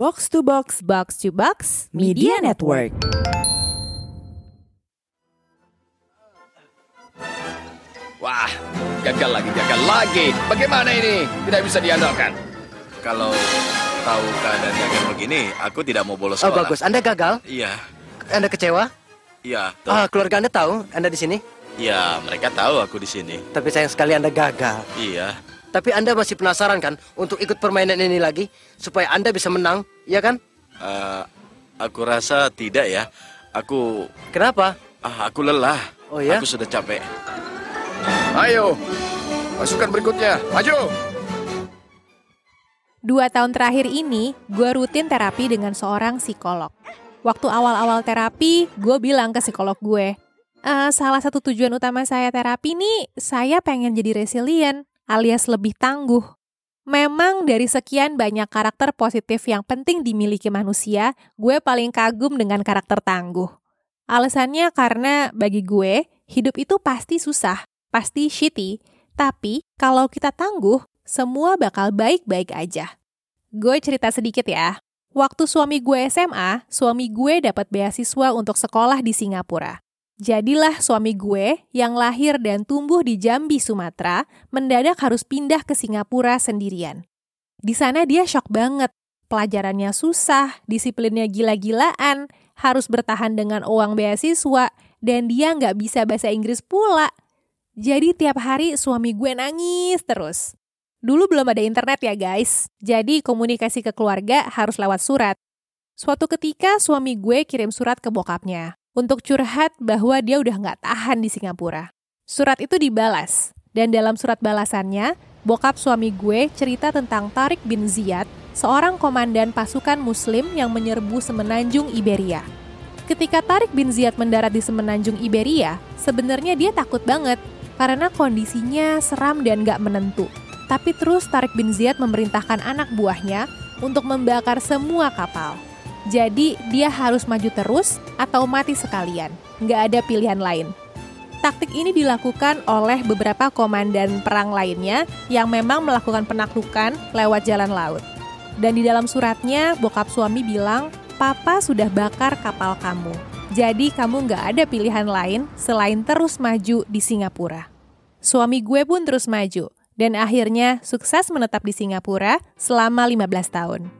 Box to Box Box to Box Media Network. Wah, gagal lagi, gagal lagi. Bagaimana ini? Tidak bisa diandalkan. Kalau tahu keadaan gagal begini, aku tidak mau bolos Oh sekolah. bagus, Anda gagal? Iya, Anda kecewa? iya. Ah, keluarga Anda tahu Anda di sini? Iya, mereka tahu aku di sini. Tapi sayang sekali Anda gagal. Iya, Tapi Anda masih penasaran kan untuk ikut permainan ini lagi supaya Anda bisa menang, ya kan? Eh, aku rasa tidak ya. Aku, Kenapa? ah, aku lelah. Oh ya? Aku sudah capek. Ayo, pasukan berikutnya, maju. Dua tahun terakhir ini, gue rutin terapi dengan seorang psikolog. Waktu awal-awal terapi, gue bilang ke psikolog gue, "Eh, salah satu tujuan utama saya terapi nih, saya pengen jadi resilient, alias lebih tangguh. Memang dari sekian banyak karakter positif yang penting dimiliki manusia, gue paling kagum dengan karakter tangguh. Alasannya karena bagi gue, hidup itu pasti susah, pasti shitty, tapi kalau kita tangguh, semua bakal baik-baik aja. Gue cerita sedikit ya. Waktu suami gue SMA, suami gue dapat beasiswa untuk sekolah di Singapura. Jadilah suami gue yang lahir dan tumbuh di Jambi, Sumatera, mendadak harus pindah ke Singapura sendirian. Di sana dia shock banget. Pelajarannya susah, disiplinnya gila-gilaan, harus bertahan dengan uang beasiswa, dan dia nggak bisa bahasa Inggris pula. Jadi tiap hari suami gue nangis terus. Dulu belum ada internet ya guys, jadi komunikasi ke keluarga harus lewat surat. Suatu ketika suami gue kirim surat ke bokapnya untuk curhat bahwa dia udah nggak tahan di Singapura. Surat itu dibalas, dan dalam surat balasannya, bokap suami gue cerita tentang Tarik bin Ziyad, seorang komandan pasukan muslim yang menyerbu semenanjung Iberia. Ketika Tarik bin Ziyad mendarat di semenanjung Iberia, sebenarnya dia takut banget karena kondisinya seram dan gak menentu. Tapi terus Tarik bin Ziyad memerintahkan anak buahnya untuk membakar semua kapal. Jadi dia harus maju terus atau mati sekalian. Nggak ada pilihan lain. Taktik ini dilakukan oleh beberapa komandan perang lainnya yang memang melakukan penaklukan lewat jalan laut. Dan di dalam suratnya, bokap suami bilang, Papa sudah bakar kapal kamu. Jadi kamu nggak ada pilihan lain selain terus maju di Singapura. Suami gue pun terus maju, dan akhirnya sukses menetap di Singapura selama 15 tahun.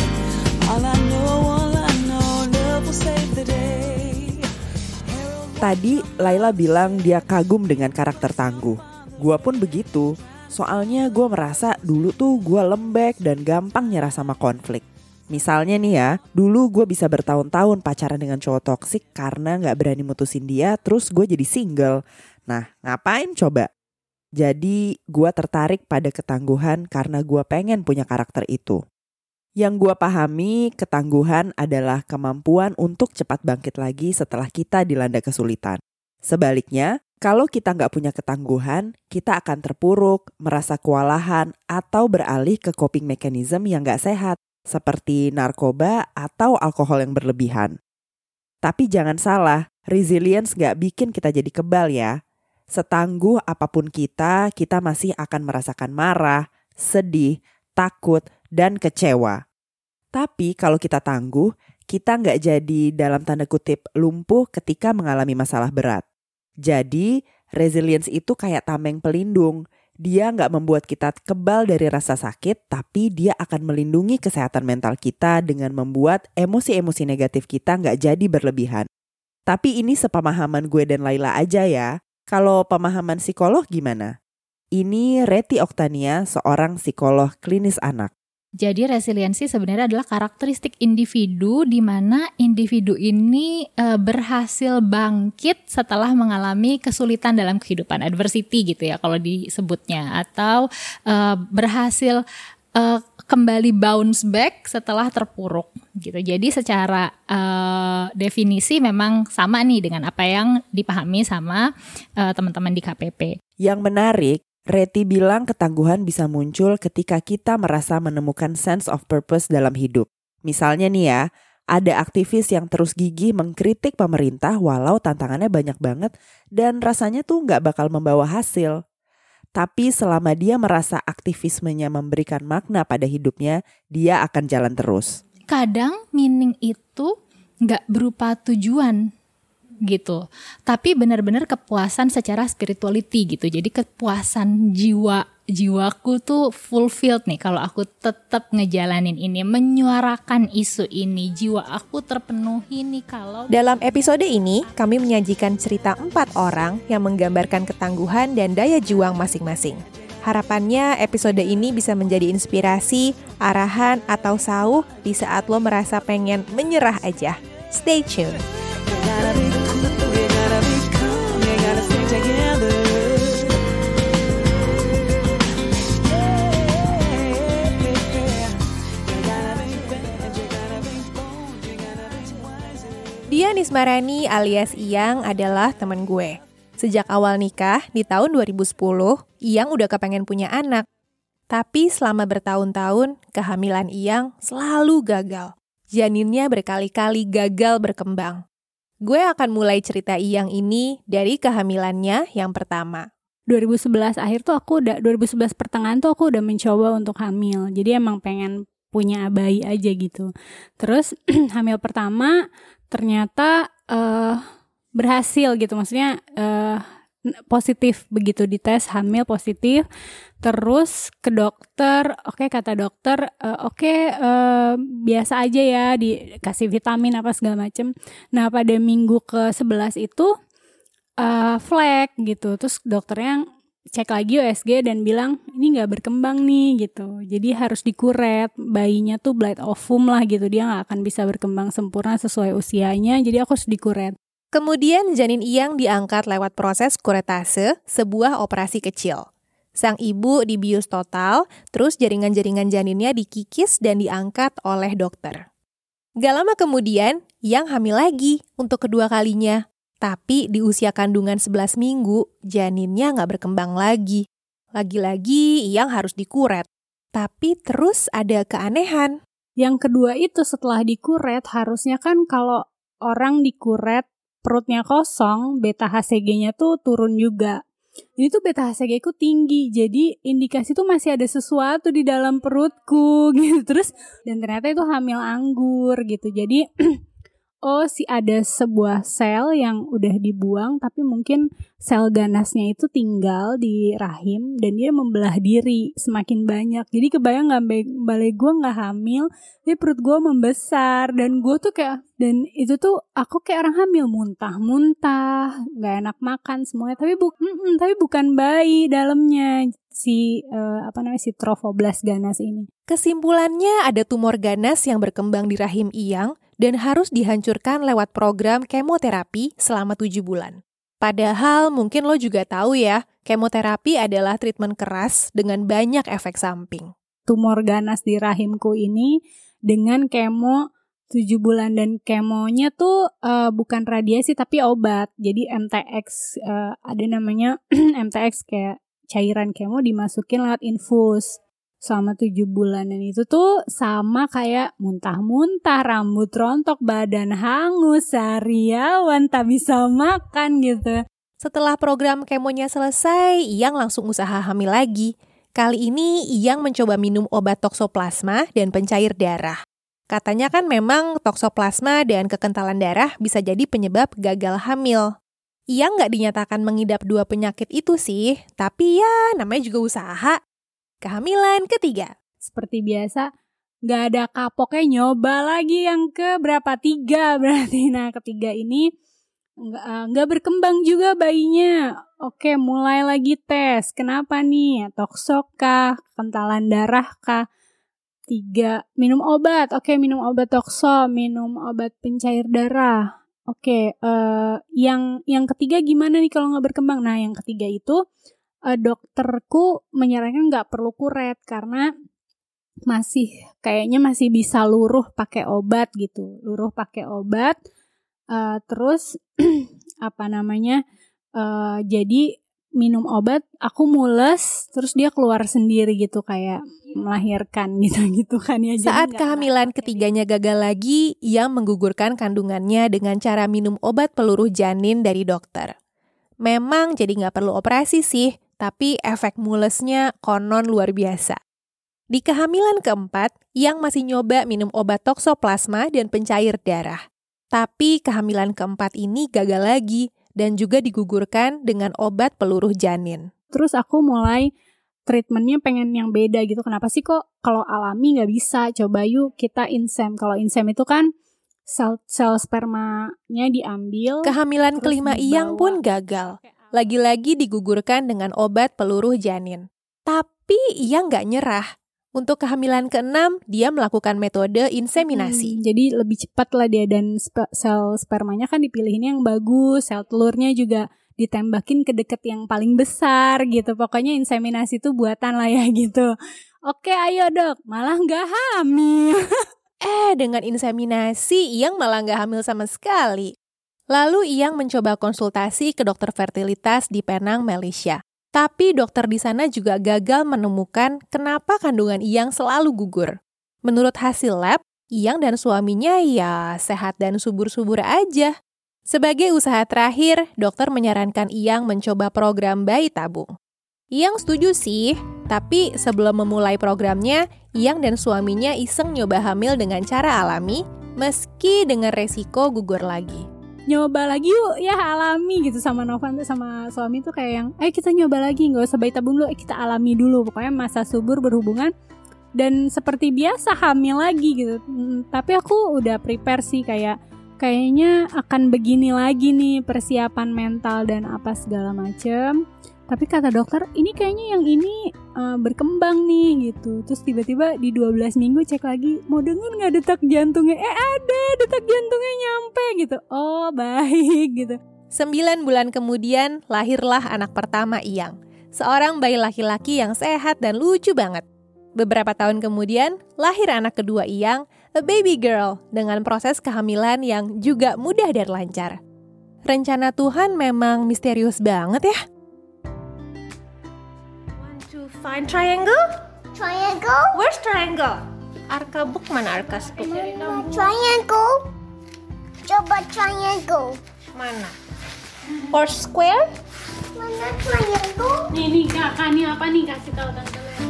Tadi Laila bilang dia kagum dengan karakter tangguh. Gua pun begitu. Soalnya gue merasa dulu tuh gue lembek dan gampang nyerah sama konflik. Misalnya nih ya, dulu gue bisa bertahun-tahun pacaran dengan cowok toksik karena nggak berani mutusin dia, terus gue jadi single. Nah, ngapain coba? Jadi gue tertarik pada ketangguhan karena gue pengen punya karakter itu. Yang gue pahami, ketangguhan adalah kemampuan untuk cepat bangkit lagi setelah kita dilanda kesulitan. Sebaliknya, kalau kita nggak punya ketangguhan, kita akan terpuruk, merasa kewalahan, atau beralih ke coping mechanism yang nggak sehat, seperti narkoba atau alkohol yang berlebihan. Tapi jangan salah, resilience nggak bikin kita jadi kebal ya. Setangguh apa pun kita, kita masih akan merasakan marah, sedih, takut, dan kecewa. Tapi kalau kita tangguh, kita nggak jadi dalam tanda kutip lumpuh ketika mengalami masalah berat. Jadi, resilience itu kayak tameng pelindung. Dia nggak membuat kita kebal dari rasa sakit, tapi dia akan melindungi kesehatan mental kita dengan membuat emosi-emosi negatif kita nggak jadi berlebihan. Tapi ini sepemahaman gue dan Laila aja ya. Kalau pemahaman psikolog gimana? Ini Reti Oktania, seorang psikolog klinis anak. Jadi resiliensi sebenarnya adalah karakteristik individu di mana individu ini e, berhasil bangkit setelah mengalami kesulitan dalam kehidupan, adversity gitu ya kalau disebutnya atau e, berhasil e, kembali bounce back setelah terpuruk gitu. Jadi secara e, definisi memang sama nih dengan apa yang dipahami sama teman-teman di KPP. Yang menarik Reti bilang ketangguhan bisa muncul ketika kita merasa menemukan sense of purpose dalam hidup. Misalnya nih ya, ada aktivis yang terus gigih mengkritik pemerintah walau tantangannya banyak banget dan rasanya tuh nggak bakal membawa hasil. Tapi selama dia merasa aktivismenya memberikan makna pada hidupnya, dia akan jalan terus. Kadang meaning itu nggak berupa tujuan, gitu. Tapi benar-benar kepuasan secara spirituality gitu. Jadi kepuasan jiwa jiwaku tuh fulfilled nih kalau aku tetap ngejalanin ini, menyuarakan isu ini, jiwa aku terpenuhi nih kalau Dalam episode ini, kami menyajikan cerita empat orang yang menggambarkan ketangguhan dan daya juang masing-masing. Harapannya episode ini bisa menjadi inspirasi, arahan, atau sauh di saat lo merasa pengen menyerah aja. Stay tuned. Nismarani alias Iyang adalah temen gue. Sejak awal nikah di tahun 2010, Iyang udah kepengen punya anak. Tapi selama bertahun-tahun, kehamilan Iyang selalu gagal. Janinnya berkali-kali gagal berkembang. Gue akan mulai cerita Iyang ini dari kehamilannya yang pertama. 2011 akhir tuh aku udah 2011 pertengahan tuh aku udah mencoba untuk hamil. Jadi emang pengen punya bayi aja gitu. Terus hamil pertama ternyata uh, berhasil gitu. Maksudnya uh, positif begitu dites hamil positif. Terus ke dokter oke okay, kata dokter uh, oke okay, uh, biasa aja ya dikasih vitamin apa segala macem. Nah pada minggu ke 11 itu uh, flek gitu. Terus dokternya cek lagi USG dan bilang ini nggak berkembang nih gitu jadi harus dikuret bayinya tuh blight ovum lah gitu dia nggak akan bisa berkembang sempurna sesuai usianya jadi aku harus dikuret Kemudian janin Iyang diangkat lewat proses kuretase, sebuah operasi kecil. Sang ibu dibius total, terus jaringan-jaringan janinnya dikikis dan diangkat oleh dokter. Gak lama kemudian, Yang hamil lagi untuk kedua kalinya. Tapi di usia kandungan 11 minggu, janinnya nggak berkembang lagi. Lagi-lagi yang harus dikuret. Tapi terus ada keanehan. Yang kedua itu setelah dikuret, harusnya kan kalau orang dikuret perutnya kosong, beta HCG-nya tuh turun juga. Jadi tuh beta HCG ku tinggi, jadi indikasi tuh masih ada sesuatu di dalam perutku gitu. Terus dan ternyata itu hamil anggur gitu. Jadi oh si ada sebuah sel yang udah dibuang tapi mungkin sel ganasnya itu tinggal di rahim dan dia membelah diri semakin banyak. Jadi kebayang nggak balik gue nggak hamil tapi perut gue membesar dan gue tuh kayak dan itu tuh aku kayak orang hamil muntah-muntah nggak enak makan semuanya. Tapi bu mm -mm, tapi bukan bayi dalamnya si uh, apa namanya si trophoblas ganas ini. Kesimpulannya ada tumor ganas yang berkembang di rahim Iyang dan harus dihancurkan lewat program kemoterapi selama tujuh bulan. Padahal mungkin lo juga tahu ya, kemoterapi adalah treatment keras dengan banyak efek samping. Tumor ganas di rahimku ini dengan kemo tujuh bulan dan kemonya tuh uh, bukan radiasi tapi obat. Jadi MTX uh, eh, ada namanya MTX kayak cairan kemo dimasukin lewat infus selama tujuh bulan dan itu tuh sama kayak muntah-muntah, rambut rontok, badan hangus, sariawan, tak bisa makan gitu. Setelah program kemonya selesai, Iyang langsung usaha hamil lagi. Kali ini Iyang mencoba minum obat toksoplasma dan pencair darah. Katanya kan memang toksoplasma dan kekentalan darah bisa jadi penyebab gagal hamil. Iyang nggak dinyatakan mengidap dua penyakit itu sih, tapi ya namanya juga usaha. Kehamilan ketiga. Seperti biasa, nggak ada kapoknya nyoba lagi yang ke berapa tiga berarti. Nah ketiga ini eh, nggak berkembang juga bayinya. Oke mulai lagi tes. Kenapa nih? Toksok kah? Kentalan darah kah? ketiga minum obat. Oke, minum obat tokso, minum obat pencair darah. Oke, eh yang yang ketiga gimana nih kalau nggak berkembang? Nah, yang ketiga itu eh, dokterku menyarankan nggak perlu kuret karena masih kayaknya masih bisa luruh pakai obat gitu, luruh pakai obat. Eh, terus apa namanya? eh jadi minum obat, aku mules, terus dia keluar sendiri gitu kayak melahirkan gitu-gitu kan ya. Saat kehamilan ketiganya gagal lagi, ia menggugurkan kandungannya dengan cara minum obat peluruh janin dari dokter. Memang jadi nggak perlu operasi sih, tapi efek mulesnya konon luar biasa. Di kehamilan keempat, yang masih nyoba minum obat toksoplasma dan pencair darah. Tapi kehamilan keempat ini gagal lagi dan juga digugurkan dengan obat peluruh janin. Terus aku mulai treatmentnya pengen yang beda gitu. Kenapa sih kok kalau alami nggak bisa? Coba yuk kita insem. Kalau insem itu kan sel sel spermanya diambil. Kehamilan kelima dibawa Iyang pun gagal. Lagi-lagi digugurkan dengan obat peluruh janin. Tapi Iyang nggak nyerah. Untuk kehamilan keenam, dia melakukan metode inseminasi. Hmm, jadi lebih cepat lah dia dan spe- sel spermanya kan dipilihin yang bagus, sel telurnya juga ditembakin ke deket yang paling besar gitu. Pokoknya inseminasi itu buatan lah ya gitu. Oke ayo dok, malah nggak hamil. Eh, dengan inseminasi, Iyang malah nggak hamil sama sekali. Lalu Iyang mencoba konsultasi ke dokter fertilitas di Penang, Malaysia. Tapi dokter di sana juga gagal menemukan kenapa kandungan Iyang selalu gugur. Menurut hasil lab, Iyang dan suaminya ya sehat dan subur-subur aja. Sebagai usaha terakhir, dokter menyarankan Iyang mencoba program bayi tabung. Iyang setuju sih, tapi sebelum memulai programnya, Iyang dan suaminya iseng nyoba hamil dengan cara alami, meski dengan resiko gugur lagi. Nyoba lagi yuk ya alami gitu. Sama Novan tuh sama suami tuh kayak yang eh kita nyoba lagi nggak usah bayi tabung dulu eh kita alami dulu. Pokoknya masa subur berhubungan dan seperti biasa hamil lagi gitu. Hmm, tapi aku udah prepare sih kayak kayaknya akan begini lagi nih persiapan mental dan apa segala macem tapi kata dokter ini kayaknya yang ini uh, berkembang nih gitu terus tiba-tiba di 12 minggu cek lagi mau denger nggak detak jantungnya eh ada detak jantungnya nyampe gitu oh baik gitu Sembilan bulan kemudian, lahirlah anak pertama Iyang. Seorang bayi laki-laki yang sehat dan lucu banget. Beberapa tahun kemudian, lahir anak kedua Iyang, a baby girl, dengan proses kehamilan yang juga mudah dan lancar. Rencana Tuhan memang misterius banget ya. Find triangle? Triangle? Where's triangle? Arka book mana Arka book? Mana triangle? Coba triangle. Mana? Or square? Mana triangle? nih nih kakak nih apa nih kasih tahu tante Lea.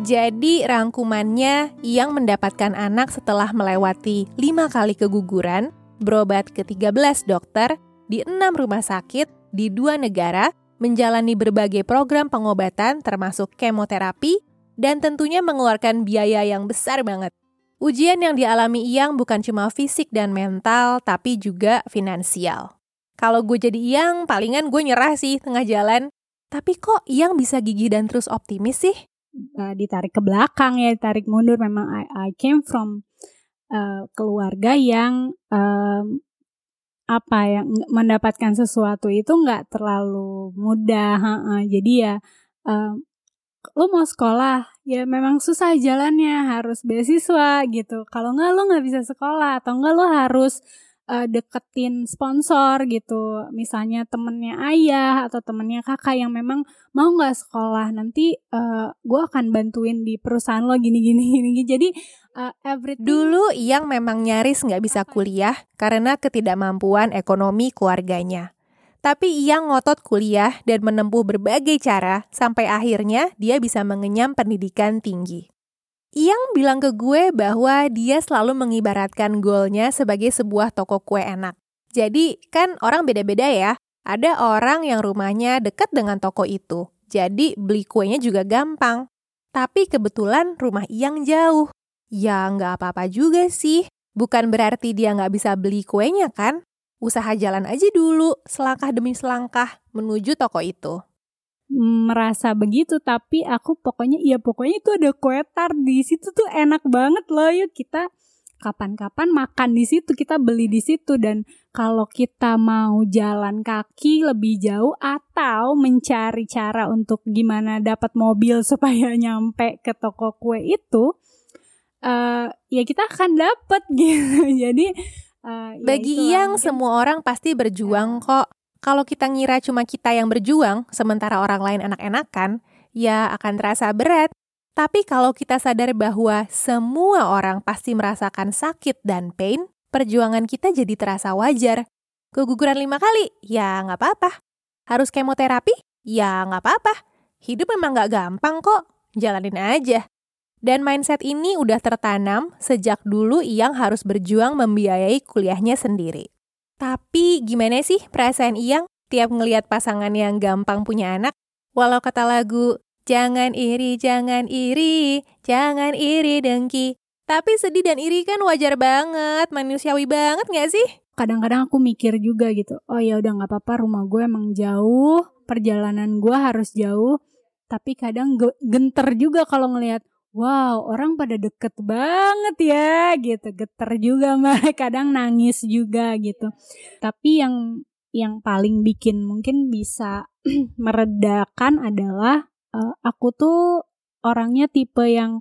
Jadi rangkumannya, Iyang mendapatkan anak setelah melewati lima kali keguguran, berobat ke 13 dokter, di enam rumah sakit, di dua negara, menjalani berbagai program pengobatan termasuk kemoterapi, dan tentunya mengeluarkan biaya yang besar banget. Ujian yang dialami Iyang bukan cuma fisik dan mental, tapi juga finansial. Kalau gue jadi Iyang, palingan gue nyerah sih tengah jalan. Tapi kok Iyang bisa gigih dan terus optimis sih? uh, ditarik ke belakang ya ditarik mundur memang I, I came from uh, keluarga yang um, apa yang mendapatkan sesuatu itu nggak terlalu mudah jadi ya um, lo mau sekolah ya memang susah jalannya harus beasiswa gitu. Kalau nggak lo nggak bisa sekolah. Atau nggak lo harus uh, deketin sponsor gitu misalnya temennya ayah atau temennya kakak yang memang mau nggak sekolah nanti uh, gue akan bantuin di perusahaan lo gini gini gini jadi uh, everything Dulu Iyang memang nyaris nggak bisa kuliah karena ketidakmampuan ekonomi keluarganya. Tapi Iyang ngotot kuliah dan menempuh berbagai cara sampai akhirnya dia bisa mengenyam pendidikan tinggi. Iyang bilang ke gue bahwa dia selalu mengibaratkan goalnya sebagai sebuah toko kue enak. Jadi kan orang beda-beda ya. Ada orang yang rumahnya dekat dengan toko itu. Jadi beli kuenya juga gampang. Tapi kebetulan rumah Iyang jauh. Ya nggak apa-apa juga sih. Bukan berarti dia nggak bisa beli kuenya kan? Usaha jalan aja dulu, selangkah demi selangkah, menuju toko itu. Merasa begitu tapi aku pokoknya iya pokoknya itu ada kue tart di situ tuh enak banget loh. Yuk kita kapan-kapan makan di situ kita beli di situ. Dan kalau kita mau jalan kaki lebih jauh atau mencari cara untuk gimana dapat mobil supaya nyampe ke toko kue itu uh, ya kita akan dapat gitu. Jadi uh, bagi ya yang semua orang pasti berjuang kok kalau kita ngira cuma kita yang berjuang, sementara orang lain enak-enakan, ya akan terasa berat. Tapi kalau kita sadar bahwa semua orang pasti merasakan sakit dan pain, perjuangan kita jadi terasa wajar. Keguguran lima kali? Ya nggak apa-apa. Harus kemoterapi? Ya nggak apa-apa. Hidup memang nggak gampang kok. Jalanin aja. Dan mindset ini udah tertanam sejak dulu yang harus berjuang membiayai kuliahnya sendiri. Tapi gimana sih perasaan Iyang tiap ngelihat pasangan yang gampang punya anak? Walau kata lagu, jangan iri, jangan iri, jangan iri dengki. Tapi sedih dan iri kan wajar banget, manusiawi banget gak sih? Kadang-kadang aku mikir juga gitu, oh ya udah nggak apa-apa rumah gue emang jauh, perjalanan gue harus jauh. Tapi kadang genter juga kalau ngelihat wow orang pada deket banget ya gitu geter juga mbak kadang nangis juga gitu tapi yang yang paling bikin mungkin bisa meredakan adalah uh, aku tuh orangnya tipe yang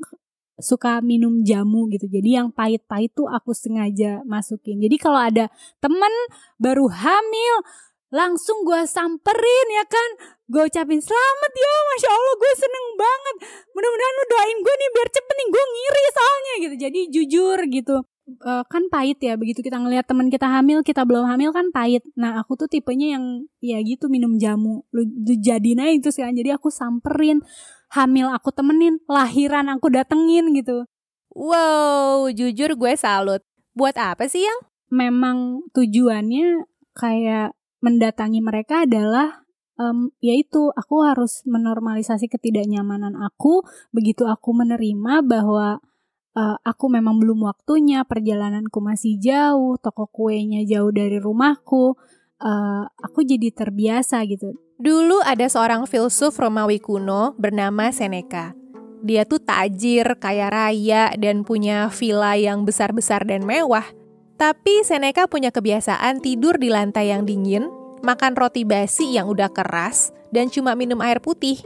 suka minum jamu gitu. Jadi yang pahit-pahit tuh aku sengaja masukin. Jadi kalau ada temen baru hamil, langsung gue samperin ya kan? Gue ucapin selamat ya masya allah gue seneng banget. Mudah-mudahan lu doain gue nih biar cepet nih gue ngiri soalnya gitu. Jadi jujur gitu. Uh, kan pahit ya begitu kita ngelihat teman kita hamil kita belum hamil kan pahit. Nah aku tuh tipenya yang ya gitu minum jamu. Lu, lu jadiin aja itu sekarang jadi aku samperin hamil aku temenin lahiran aku datengin gitu. Wow jujur gue salut. Buat apa sih yang? Memang tujuannya kayak mendatangi mereka adalah um, yaitu aku harus menormalisasi ketidaknyamanan aku begitu aku menerima bahwa uh, aku memang belum waktunya perjalananku masih jauh toko kuenya jauh dari rumahku uh, aku jadi terbiasa gitu dulu ada seorang filsuf Romawi kuno bernama Seneca dia tuh tajir, kaya raya, dan punya villa yang besar-besar dan mewah. Tapi Seneca punya kebiasaan tidur di lantai yang dingin, makan roti basi yang udah keras, dan cuma minum air putih.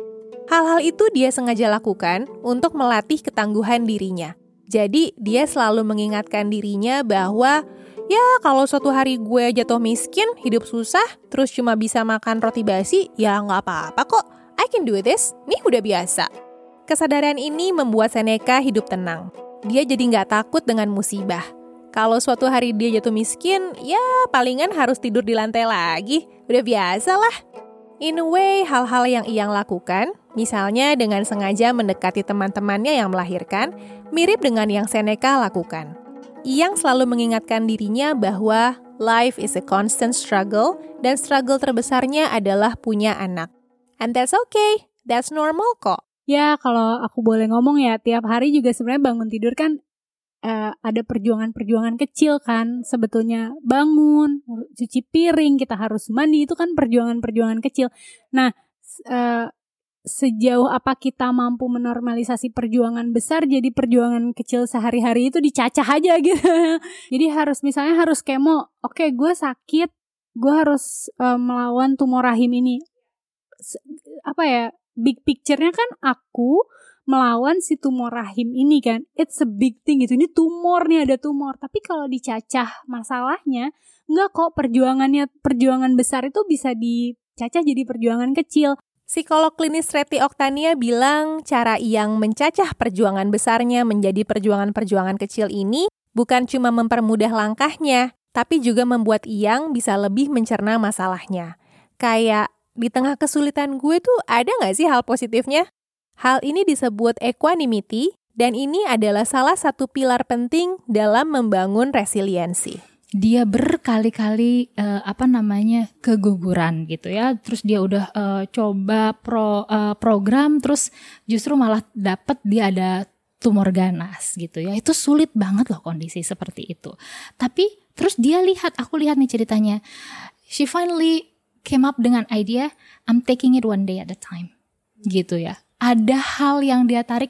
Hal-hal itu dia sengaja lakukan untuk melatih ketangguhan dirinya. Jadi, dia selalu mengingatkan dirinya bahwa ya kalau suatu hari gue jatuh miskin, hidup susah, terus cuma bisa makan roti basi, ya nggak apa-apa kok. I can do this, nih udah biasa. Kesadaran ini membuat Seneca hidup tenang. Dia jadi nggak takut dengan musibah kalau suatu hari dia jatuh miskin, ya palingan harus tidur di lantai lagi. Udah biasa lah. In a way, hal-hal yang Iyang lakukan, misalnya dengan sengaja mendekati teman-temannya yang melahirkan, mirip dengan yang Seneca lakukan. Iyang selalu mengingatkan dirinya bahwa life is a constant struggle dan struggle terbesarnya adalah punya anak. And that's okay, that's normal kok. Ya, kalau aku boleh ngomong ya, tiap hari juga sebenarnya bangun tidur kan uh, ada perjuangan-perjuangan kecil kan. Sebetulnya bangun cuci piring kita harus mandi. Itu kan perjuangan-perjuangan kecil. Nah uh, sejauh apa kita mampu menormalisasi perjuangan besar jadi perjuangan kecil sehari-hari itu dicacah aja gitu. Jadi harus misalnya harus kemo oke okay, gue sakit gue harus uh, melawan tumor rahim ini apa ya big picture-nya kan aku melawan si tumor rahim ini kan it's a big thing gitu ini tumor nih ada tumor tapi kalau dicacah masalahnya enggak kok perjuangannya perjuangan besar itu bisa dicacah jadi perjuangan kecil Psikolog klinis Reti Oktania bilang cara yang mencacah perjuangan besarnya menjadi perjuangan-perjuangan kecil ini bukan cuma mempermudah langkahnya, tapi juga membuat Iyang bisa lebih mencerna masalahnya. Kayak di tengah kesulitan gue tuh ada nggak sih hal positifnya? Hal ini disebut equanimity dan ini adalah salah satu pilar penting dalam membangun resiliensi. Dia berkali-kali uh, apa namanya keguguran gitu ya, terus dia udah uh, coba pro uh, program, terus justru malah dapet dia ada tumor ganas gitu ya. Itu sulit banget loh kondisi seperti itu. Tapi terus dia lihat, aku lihat nih ceritanya, she finally came up dengan idea, I'm taking it one day at a time gitu ya. Ada hal yang dia tarik,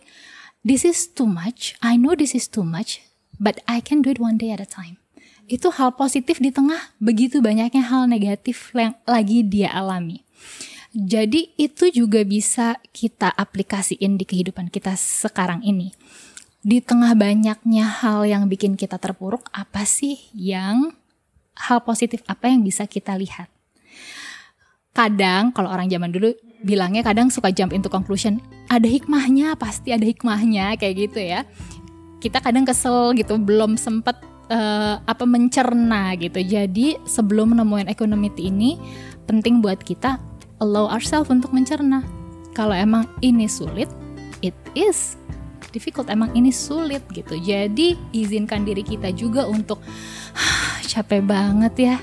this is too much, I know this is too much, but I can do it one day at a time. Itu hal positif di tengah begitu banyaknya hal negatif yang lagi dia alami. Jadi itu juga bisa kita aplikasiin di kehidupan kita sekarang ini. Di tengah banyaknya hal yang bikin kita terpuruk, apa sih yang hal positif apa yang bisa kita lihat? Kadang kalau orang zaman dulu bilangnya kadang suka jump into conclusion, ada hikmahnya, pasti ada hikmahnya kayak gitu ya. Kita kadang kesel gitu, belum sempet uh, apa mencerna gitu. Jadi sebelum menemukan ekonomi ini penting buat kita allow ourselves untuk mencerna. Kalau emang ini sulit, it is difficult. Emang ini sulit gitu. Jadi izinkan diri kita juga untuk capek banget ya.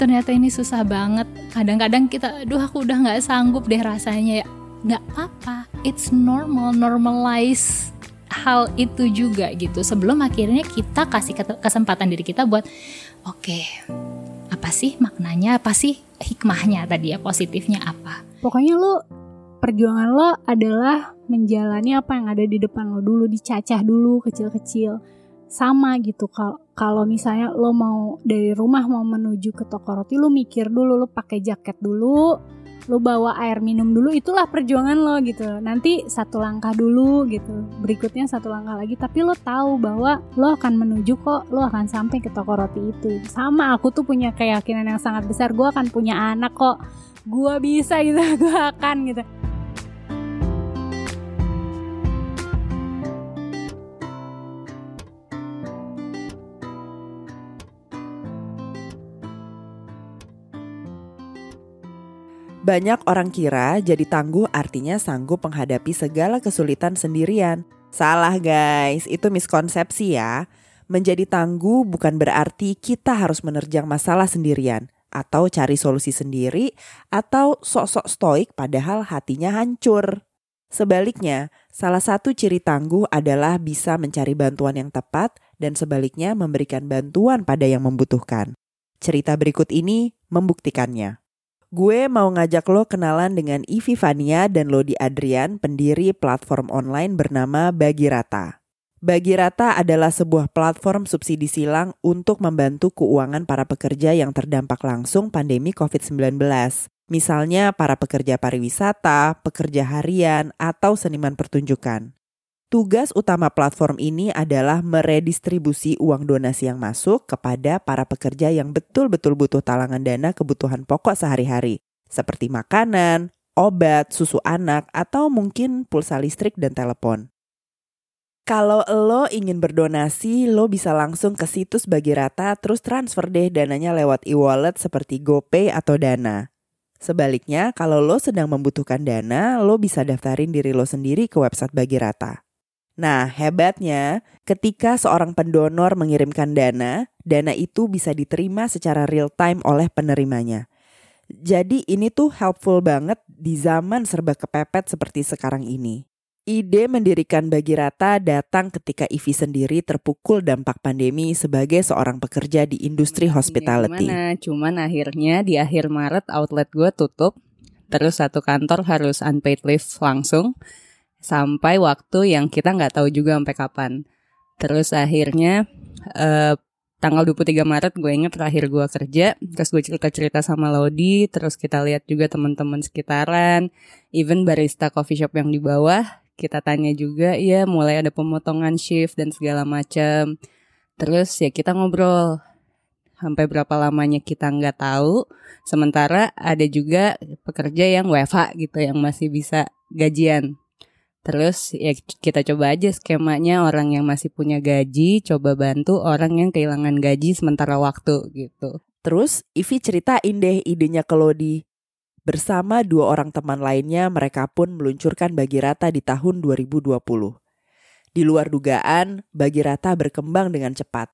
Ternyata ini susah banget. Kadang-kadang kita, aduh aku udah nggak sanggup deh rasanya. Ya. Nggak apa-apa. It's normal, normalize hal itu juga gitu. Sebelum akhirnya kita kasih kesempatan diri kita buat oke okay, apa sih maknanya? Apa sih hikmahnya tadi ya? Positifnya apa? Pokoknya lo perjuangan lo adalah menjalani apa yang ada di depan lo dulu dicacah dulu kecil-kecil. Sama gitu kalau kalau misalnya lo mau dari rumah mau menuju ke toko roti lo mikir dulu lo pakai jaket dulu lo bawa air minum dulu itulah perjuangan lo gitu. Nanti satu langkah dulu gitu. Berikutnya satu langkah lagi. Tapi lo tahu bahwa lo akan menuju kok lo akan sampai ke toko roti itu. Sama aku tuh punya keyakinan yang sangat besar. Gue akan punya anak kok. Gue bisa gitu gue akan gitu Banyak orang kira jadi tangguh artinya sanggup menghadapi segala kesulitan sendirian. Salah guys, itu miskonsepsi ya. Menjadi tangguh bukan berarti kita harus menerjang masalah sendirian atau cari solusi sendiri atau sok-sok stoik padahal hatinya hancur. Sebaliknya, salah satu ciri tangguh adalah bisa mencari bantuan yang tepat dan sebaliknya memberikan bantuan pada yang membutuhkan. Cerita berikut ini membuktikannya. Gue mau ngajak lo kenalan dengan Ivi Fania dan Lodi Adrian, pendiri platform online bernama Bagi Rata. Bagi Rata adalah sebuah platform subsidi silang untuk membantu keuangan para pekerja yang terdampak langsung pandemi COVID-19. Misalnya para pekerja pariwisata, pekerja harian, atau seniman pertunjukan. Tugas utama platform ini adalah meredistribusi uang donasi yang masuk kepada para pekerja yang betul-betul butuh talangan dana kebutuhan pokok sehari-hari, seperti makanan, obat, susu anak, atau mungkin pulsa listrik dan telepon. Kalau lo ingin berdonasi, lo bisa langsung ke situs bagi rata terus transfer deh dananya lewat e-wallet seperti GoPay atau Dana. Sebaliknya, kalau lo sedang membutuhkan dana, lo bisa daftarin diri lo sendiri ke website Bagi Rata. Nah, hebatnya ketika seorang pendonor mengirimkan dana, dana itu bisa diterima secara real time oleh penerimanya. Jadi ini tuh helpful banget di zaman serba kepepet seperti sekarang ini. Ide mendirikan Bagi Rata datang ketika Ivi sendiri terpukul dampak pandemi sebagai seorang pekerja di industri hospitality. Gimana? Cuman akhirnya di akhir Maret outlet gue tutup, terus satu kantor harus unpaid leave langsung sampai waktu yang kita nggak tahu juga sampai kapan. Terus akhirnya uh, tanggal 23 Maret gue inget terakhir gue kerja, terus gue cerita-cerita sama Lodi, terus kita lihat juga teman-teman sekitaran, even barista coffee shop yang di bawah, kita tanya juga ya mulai ada pemotongan shift dan segala macam. Terus ya kita ngobrol sampai berapa lamanya kita nggak tahu. Sementara ada juga pekerja yang WFH gitu yang masih bisa gajian. Terus ya kita coba aja skemanya orang yang masih punya gaji coba bantu orang yang kehilangan gaji sementara waktu gitu. Terus Ivi ceritain deh idenya ke Lodi. Bersama dua orang teman lainnya mereka pun meluncurkan Bagi Rata di tahun 2020. Di luar dugaan, Bagi Rata berkembang dengan cepat.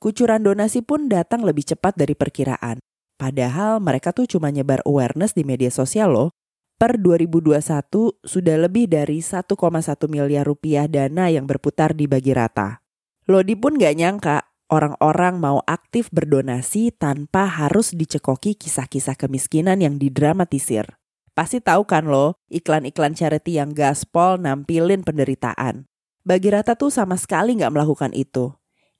Kucuran donasi pun datang lebih cepat dari perkiraan. Padahal mereka tuh cuma nyebar awareness di media sosial loh per 2021 sudah lebih dari 1,1 miliar rupiah dana yang berputar di bagi rata. Lodi pun gak nyangka orang-orang mau aktif berdonasi tanpa harus dicekoki kisah-kisah kemiskinan yang didramatisir. Pasti tahu kan lo, iklan-iklan charity yang gaspol nampilin penderitaan. Bagi Rata tuh sama sekali nggak melakukan itu.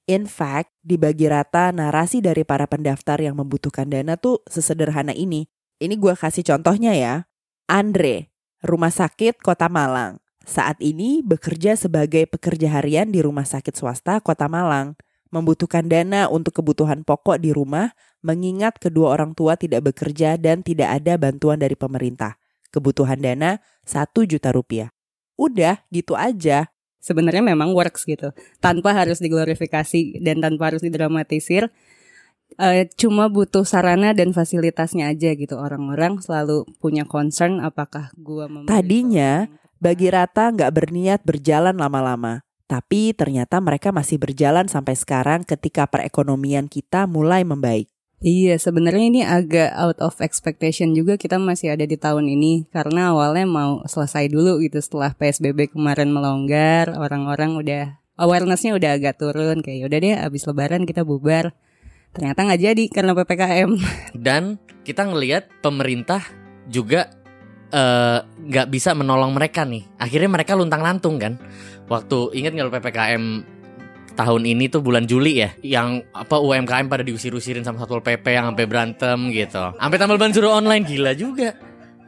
In fact, di Bagi Rata narasi dari para pendaftar yang membutuhkan dana tuh sesederhana ini. Ini gue kasih contohnya ya. Andre, Rumah Sakit Kota Malang. Saat ini bekerja sebagai pekerja harian di Rumah Sakit Swasta Kota Malang. Membutuhkan dana untuk kebutuhan pokok di rumah mengingat kedua orang tua tidak bekerja dan tidak ada bantuan dari pemerintah. Kebutuhan dana 1 juta rupiah. Udah, gitu aja. Sebenarnya memang works gitu. Tanpa harus diglorifikasi dan tanpa harus didramatisir. Uh, cuma butuh sarana dan fasilitasnya aja gitu. Orang-orang selalu punya concern apakah gua tadinya bagi rata nggak berniat berjalan lama-lama. Tapi ternyata mereka masih berjalan sampai sekarang ketika perekonomian kita mulai membaik. Iya, sebenarnya ini agak out of expectation juga kita masih ada di tahun ini. Karena awalnya mau selesai dulu gitu setelah PSBB kemarin melonggar, orang-orang udah awarenessnya udah agak turun. Kayak udah deh abis lebaran kita bubar. Ternyata nggak jadi karena PPKM. Dan kita ngelihat pemerintah juga nggak uh, bisa menolong mereka nih. Akhirnya mereka luntang lantung kan. Waktu ingat nggak PPKM tahun ini tuh bulan Juli ya yang apa UMKM pada diusir-usirin sama Satpol PP yang sampai berantem gitu. Sampai tambal ban suruh online gila juga.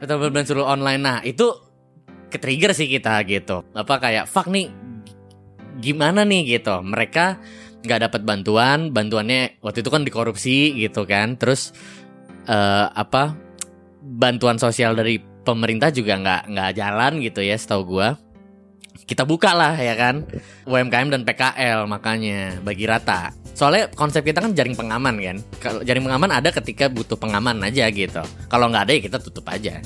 Tambal ban suruh online. Nah, itu ke-trigger sih kita gitu. Apa kayak fuck nih gimana nih gitu. Mereka nggak dapat bantuan, bantuannya waktu itu kan dikorupsi gitu kan. Terus uh, apa bantuan sosial dari pemerintah juga nggak nggak jalan gitu ya setahu gua. Kita buka lah ya kan UMKM dan PKL makanya bagi rata. Soalnya konsep kita kan jaring pengaman kan. Kalau jaring pengaman ada ketika butuh pengaman aja gitu. Kalau nggak ada ya kita tutup aja.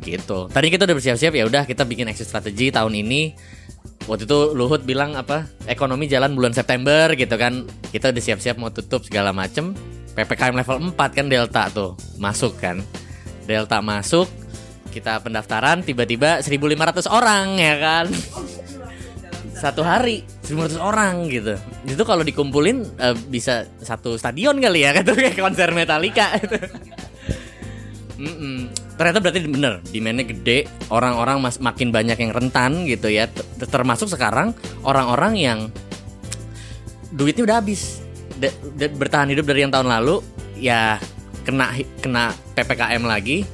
Gitu. Tadi kita udah bersiap-siap ya udah kita bikin exit strategi tahun ini waktu itu Luhut bilang apa ekonomi jalan bulan September gitu kan. Kita udah siap-siap mau tutup segala macem. PPKM level 4 kan Delta tuh masuk kan. Delta masuk kita pendaftaran tiba-tiba 1500 orang ya kan? Satu hari 1500 orang gitu. Itu kalau dikumpulin uh, bisa satu stadion kali ya kan kayak konser Metallica. -mm. Ternyata berarti bener demandnya gede orang-orang mas makin banyak yang rentan gitu ya. Termasuk sekarang orang-orang yang duitnya udah habis. Bertahan hidup dari yang tahun lalu ya kena kena ppkm lagi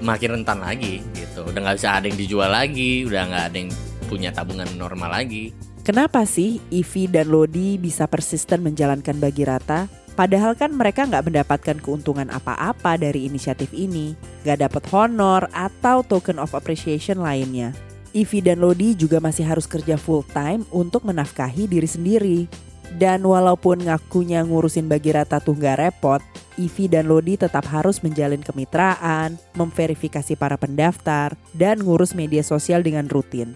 makin rentan lagi gitu. Udah nggak bisa ada yang dijual lagi udah nggak ada yang punya tabungan normal lagi. Kenapa sih Ivi dan Lodi bisa persisten menjalankan bagi rata? Padahal kan mereka nggak mendapatkan keuntungan apa-apa dari inisiatif ini, nggak dapat honor atau token of appreciation lainnya. Ivi dan Lodi juga masih harus kerja full time untuk menafkahi diri sendiri. Dan walaupun ngakunya ngurusin bagi rata tuh nggak repot, Ivi dan Lodi tetap harus menjalin kemitraan, memverifikasi para pendaftar, dan ngurus media sosial dengan rutin.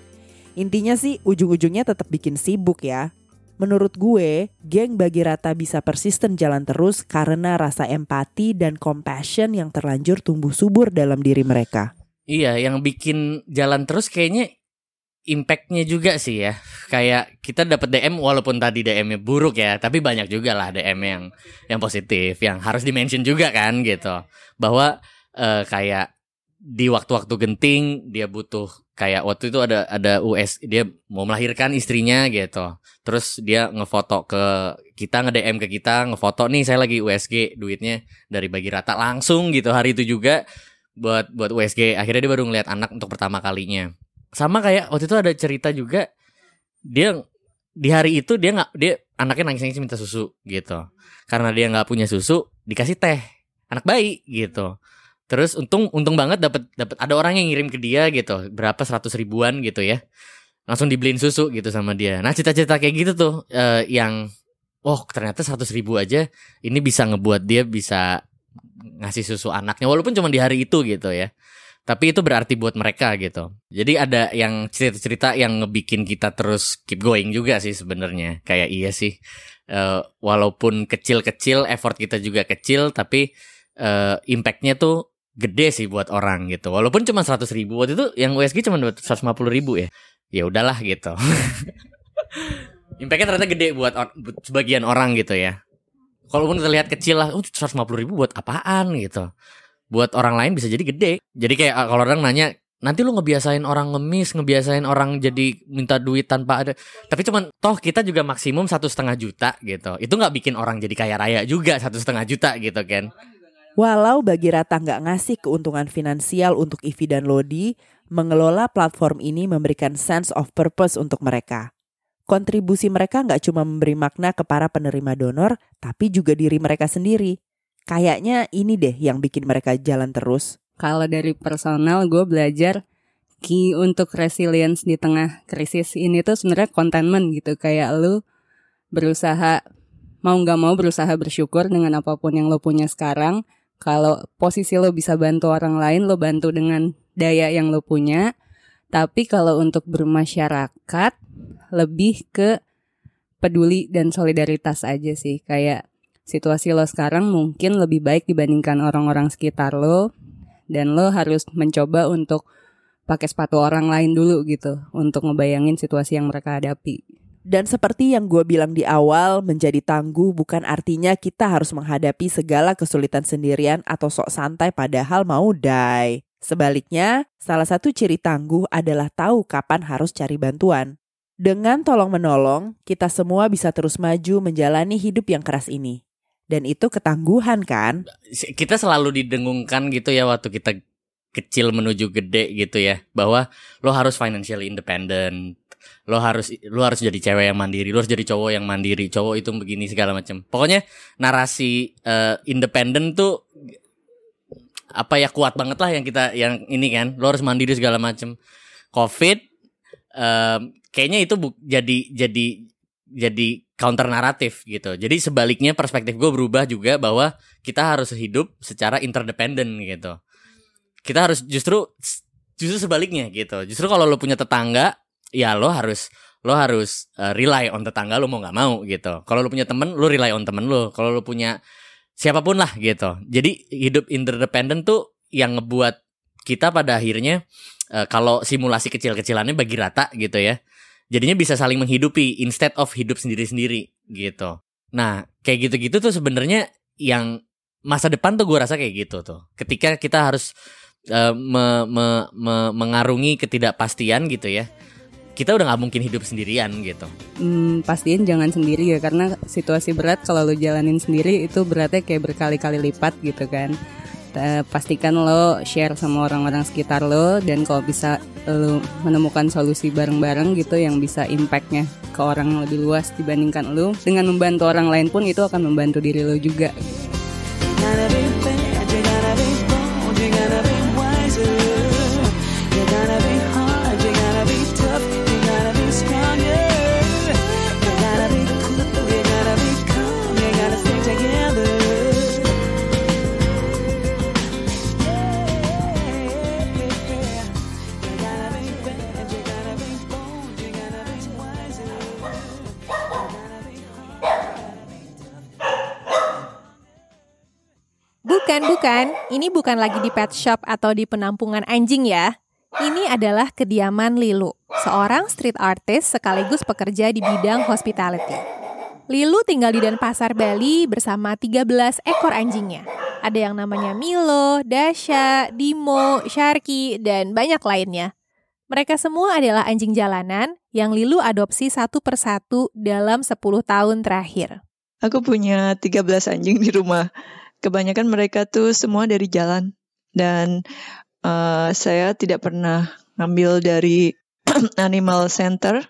Intinya sih ujung-ujungnya tetap bikin sibuk ya. Menurut gue, geng bagi rata bisa persisten jalan terus karena rasa empati dan compassion yang terlanjur tumbuh subur dalam diri mereka. Iya, yang bikin jalan terus kayaknya impactnya juga sih ya. Kayak kita dapat DM walaupun tadi DM-nya buruk ya, tapi banyak juga lah DM yang yang positif, yang harus dimention juga kan gitu. Bahwa uh, kayak di waktu-waktu genting dia butuh kayak waktu itu ada ada US dia mau melahirkan istrinya gitu. Terus dia ngefoto ke kita nge-DM ke kita, ngefoto nih saya lagi USG duitnya dari bagi rata langsung gitu hari itu juga buat buat USG. Akhirnya dia baru ngeliat anak untuk pertama kalinya. Sama kayak waktu itu ada cerita juga dia di hari itu dia nggak dia anaknya nangis nangis minta susu gitu. Karena dia nggak punya susu dikasih teh anak bayi gitu Terus untung untung banget dapat dapat ada orang yang ngirim ke dia gitu berapa seratus ribuan gitu ya langsung dibeliin susu gitu sama dia. Nah cita-cita kayak gitu tuh uh, yang oh ternyata seratus ribu aja ini bisa ngebuat dia bisa ngasih susu anaknya walaupun cuma di hari itu gitu ya. Tapi itu berarti buat mereka gitu. Jadi ada yang cerita-cerita yang ngebikin kita terus keep going juga sih sebenarnya. Kayak iya sih. Uh, walaupun kecil-kecil effort kita juga kecil tapi uh, impactnya tuh gede sih buat orang gitu. Walaupun cuma 100 ribu waktu itu yang USG cuma 150 ribu ya. Ya udahlah gitu. Impactnya ternyata gede buat, or sebagian orang gitu ya. Kalaupun kita lihat kecil lah, oh 150 ribu buat apaan gitu. buat orang lain bisa jadi gede. Jadi kayak uh, kalau orang nanya, nanti lu ngebiasain orang ngemis, ngebiasain orang jadi minta duit tanpa ada. Tapi cuman toh kita juga maksimum satu setengah juta gitu. Itu nggak bikin orang jadi kaya raya juga satu setengah juta gitu kan. Walau bagi Rata nggak ngasih keuntungan finansial untuk Ivi dan Lodi, mengelola platform ini memberikan sense of purpose untuk mereka. Kontribusi mereka nggak cuma memberi makna ke para penerima donor, tapi juga diri mereka sendiri. Kayaknya ini deh yang bikin mereka jalan terus. Kalau dari personal gue belajar key untuk resilience di tengah krisis ini tuh sebenarnya contentment gitu kayak lu berusaha mau nggak mau berusaha bersyukur dengan apa pun yang lo punya sekarang. Kalau posisi lo bisa bantu orang lain, lo bantu dengan daya yang lo punya. Tapi kalau untuk bermasyarakat, lebih ke peduli dan solidaritas aja sih. Kayak situasi lo sekarang mungkin lebih baik dibandingkan orang-orang sekitar lo. Dan lo harus mencoba untuk pakai sepatu orang lain dulu gitu. Untuk ngebayangin situasi yang mereka hadapi. Dan seperti yang gue bilang di awal, menjadi tangguh bukan artinya kita harus menghadapi segala kesulitan sendirian atau sok santai padahal mau die. Sebaliknya, salah satu ciri tangguh adalah tahu kapan harus cari bantuan. Dengan tolong-menolong, kita semua bisa terus maju menjalani hidup yang keras ini. Dan itu ketangguhan kan? Kita selalu didengungkan gitu ya waktu kita kecil menuju gede gitu ya bahwa lo harus financially independent lo harus lo harus jadi cewek yang mandiri lo harus jadi cowok yang mandiri cowok itu begini segala macam. Pokoknya narasi uh, independen tuh apa ya kuat banget lah yang kita yang ini kan lo harus mandiri segala macam. Covid um, kayaknya itu bu, jadi jadi jadi counter naratif gitu. Jadi sebaliknya perspektif gue berubah juga bahwa kita harus hidup secara interdependent gitu kita harus justru justru sebaliknya gitu. Justru kalau lo punya tetangga ya lo harus lo harus uh, rely on tetangga lo mau nggak mau gitu. Kalau lo punya temen lo rely on temen lo. Kalau lo punya siapa pun lah gitu. Jadi hidup interdependent tuh yang ngebuat kita pada akhirnya uh, kalau simulasi kecil-kecilannya bagi rata gitu ya. Jadinya bisa saling menghidupi instead of hidup sendiri-sendiri gitu. Nah kayak gitu-gitu tuh sebenarnya yang masa depan tuh gue rasa kayak gitu tuh. Ketika kita harus uh, me, me, me, mengarungi ketidakpastian gitu ya kita udah nggak mungkin hidup sendirian gitu. Hmm, pastiin jangan sendiri ya karena situasi berat kalau lo jalanin sendiri itu beratnya kayak berkali-kali lipat gitu kan. Pastikan lo share sama orang-orang sekitar lo dan kalau bisa lo menemukan solusi bareng-bareng gitu yang bisa impactnya ke orang lebih luas dibandingkan lo dengan membantu orang lain pun itu akan membantu diri lo juga. Bukan, Bukan lagi di pet shop atau di penampungan anjing ya. Ini adalah kediaman Lilu, seorang street artist sekaligus pekerja di bidang hospitality. Lilu tinggal di Denpasar, Bali bersama 13 ekor anjingnya. Ada yang namanya Milo, Dasha, Dimo, Sharky, dan banyak lainnya. Mereka semua adalah anjing jalanan yang Lilu adopsi satu persatu dalam 10 tahun terakhir. Aku punya 13 anjing di rumah. Kebanyakan mereka tuh semua dari jalan. Dan uh, saya tidak pernah ngambil dari animal center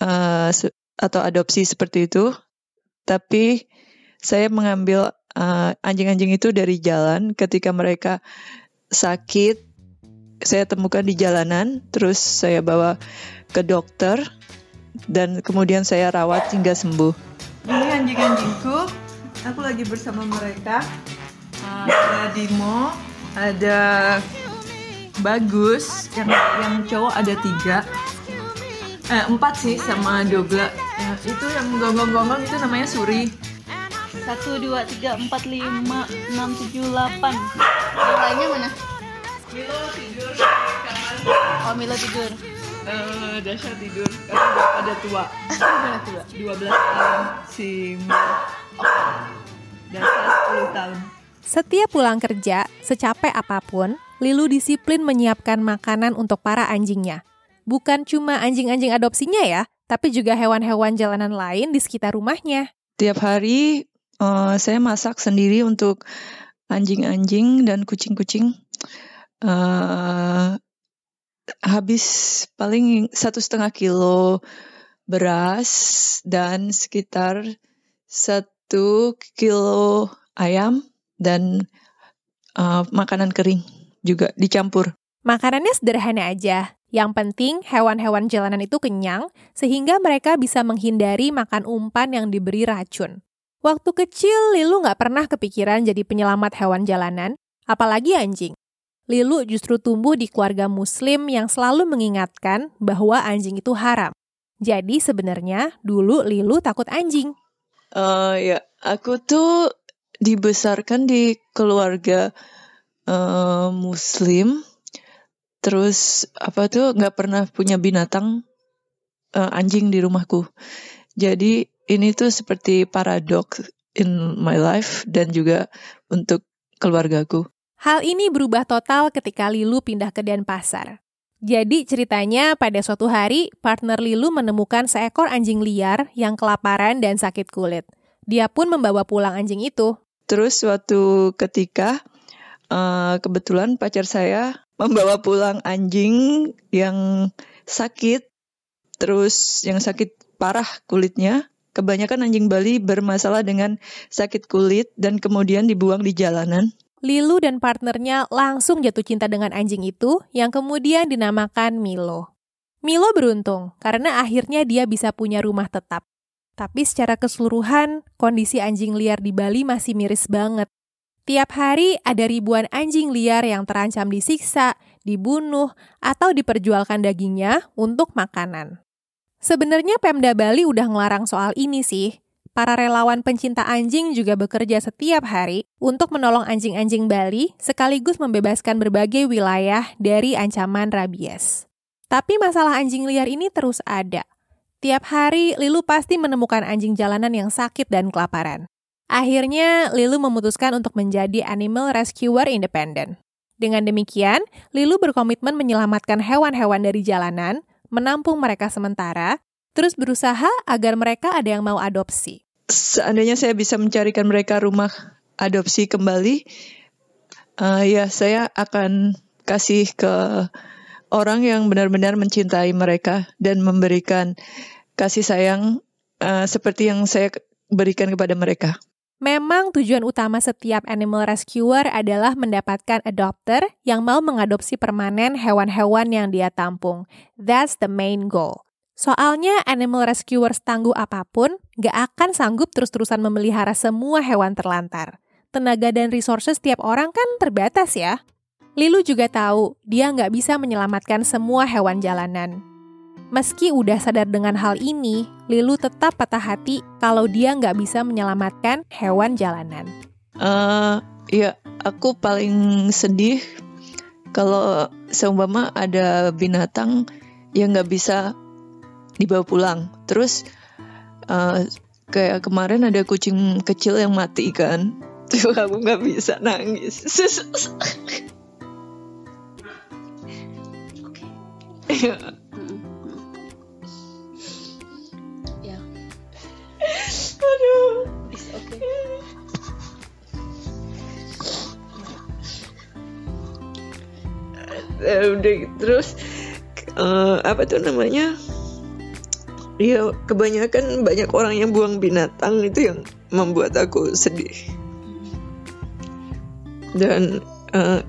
uh, atau adopsi seperti itu. Tapi saya mengambil anjing-anjing uh, itu dari jalan ketika mereka sakit saya temukan di jalanan, terus saya bawa ke dokter, dan kemudian saya rawat hingga sembuh. Ini anjing-anjingku, aku lagi bersama mereka. Uh, ada Dimo, ada Bagus, yang yang cowok ada tiga, eh, empat sih sama Dobla. Ya, itu yang gonggong-gonggong itu namanya Suri. Satu, dua, tiga, empat, lima, enam, tujuh, delapan. Yang lainnya mana? Milo tidur Oh Milo tidur. Uh, Dasha tidur karena udah pada tua. Udah tua. 12 tahun si Milo. Dasha 10 tahun. Setiap pulang kerja, secapek apa pun, Lilu disiplin menyiapkan makanan untuk para anjingnya. Bukan cuma anjing-anjing adopsinya ya, tapi juga hewan-hewan jalanan lain di sekitar rumahnya. Tiap hari uh, saya masak sendiri untuk anjing-anjing dan kucing-kucing. Uh, habis paling satu setengah kilo beras dan sekitar satu kilo ayam dan uh, makanan kering juga dicampur. Makanannya sederhana aja. Yang penting hewan-hewan jalanan itu kenyang sehingga mereka bisa menghindari makan umpan yang diberi racun. Waktu kecil, Lilu nggak pernah kepikiran jadi penyelamat hewan jalanan, apalagi anjing. Lilu justru tumbuh di keluarga muslim yang selalu mengingatkan bahwa anjing itu haram. Jadi sebenarnya dulu Lilu takut anjing. Uh, ya, aku tuh dibesarkan di keluarga uh, muslim. Terus apa tuh nggak pernah punya binatang uh, anjing di rumahku. Jadi ini tuh seperti paradoks in my life dan juga untuk keluargaku. Hal ini berubah total ketika Lilu pindah ke Denpasar. Jadi ceritanya pada suatu hari partner Lilu menemukan seekor anjing liar yang kelaparan dan sakit kulit. Dia pun membawa pulang anjing itu. Terus suatu ketika uh, kebetulan pacar saya membawa pulang anjing yang sakit, terus yang sakit parah kulitnya. Kebanyakan anjing Bali bermasalah dengan sakit kulit dan kemudian dibuang di jalanan. Lilu dan partnernya langsung jatuh cinta dengan anjing itu yang kemudian dinamakan Milo. Milo beruntung karena akhirnya dia bisa punya rumah tetap. Tapi secara keseluruhan, kondisi anjing liar di Bali masih miris banget. Tiap hari ada ribuan anjing liar yang terancam disiksa, dibunuh, atau diperjualkan dagingnya untuk makanan. Sebenarnya Pemda Bali udah ngelarang soal ini sih. Para relawan pencinta anjing juga bekerja setiap hari untuk menolong anjing-anjing Bali sekaligus membebaskan berbagai wilayah dari ancaman rabies. Tapi masalah anjing liar ini terus ada. Tiap hari Lilu pasti menemukan anjing jalanan yang sakit dan kelaparan. Akhirnya Lilu memutuskan untuk menjadi animal rescuer independen. Dengan demikian, Lilu berkomitmen menyelamatkan hewan-hewan dari jalanan menampung mereka sementara, terus berusaha agar mereka ada yang mau adopsi. Seandainya saya bisa mencarikan mereka rumah adopsi kembali, uh, ya saya akan kasih ke orang yang benar-benar mencintai mereka dan memberikan kasih sayang uh, seperti yang saya berikan kepada mereka. Memang tujuan utama setiap animal rescuer adalah mendapatkan adopter yang mau mengadopsi permanen hewan-hewan yang dia tampung. That's the main goal. Soalnya animal rescuer tangguh apa pun gak akan sanggup terus-terusan memelihara semua hewan terlantar. Tenaga dan resources setiap orang kan terbatas ya. Lilu juga tahu dia nggak bisa menyelamatkan semua hewan jalanan. Meski udah sadar dengan hal ini, Lilu tetap patah hati kalau dia nggak bisa menyelamatkan hewan jalanan. Uh, ya, aku paling sedih kalau seumpama ada binatang yang nggak bisa dibawa pulang. Terus uh, kayak kemarin ada kucing kecil yang mati kan. Tuh aku nggak bisa nangis. okay. Aduh. It's okay. Terus uh, apa tuh namanya? Ya kebanyakan banyak orang yang buang binatang itu yang membuat aku sedih. Dan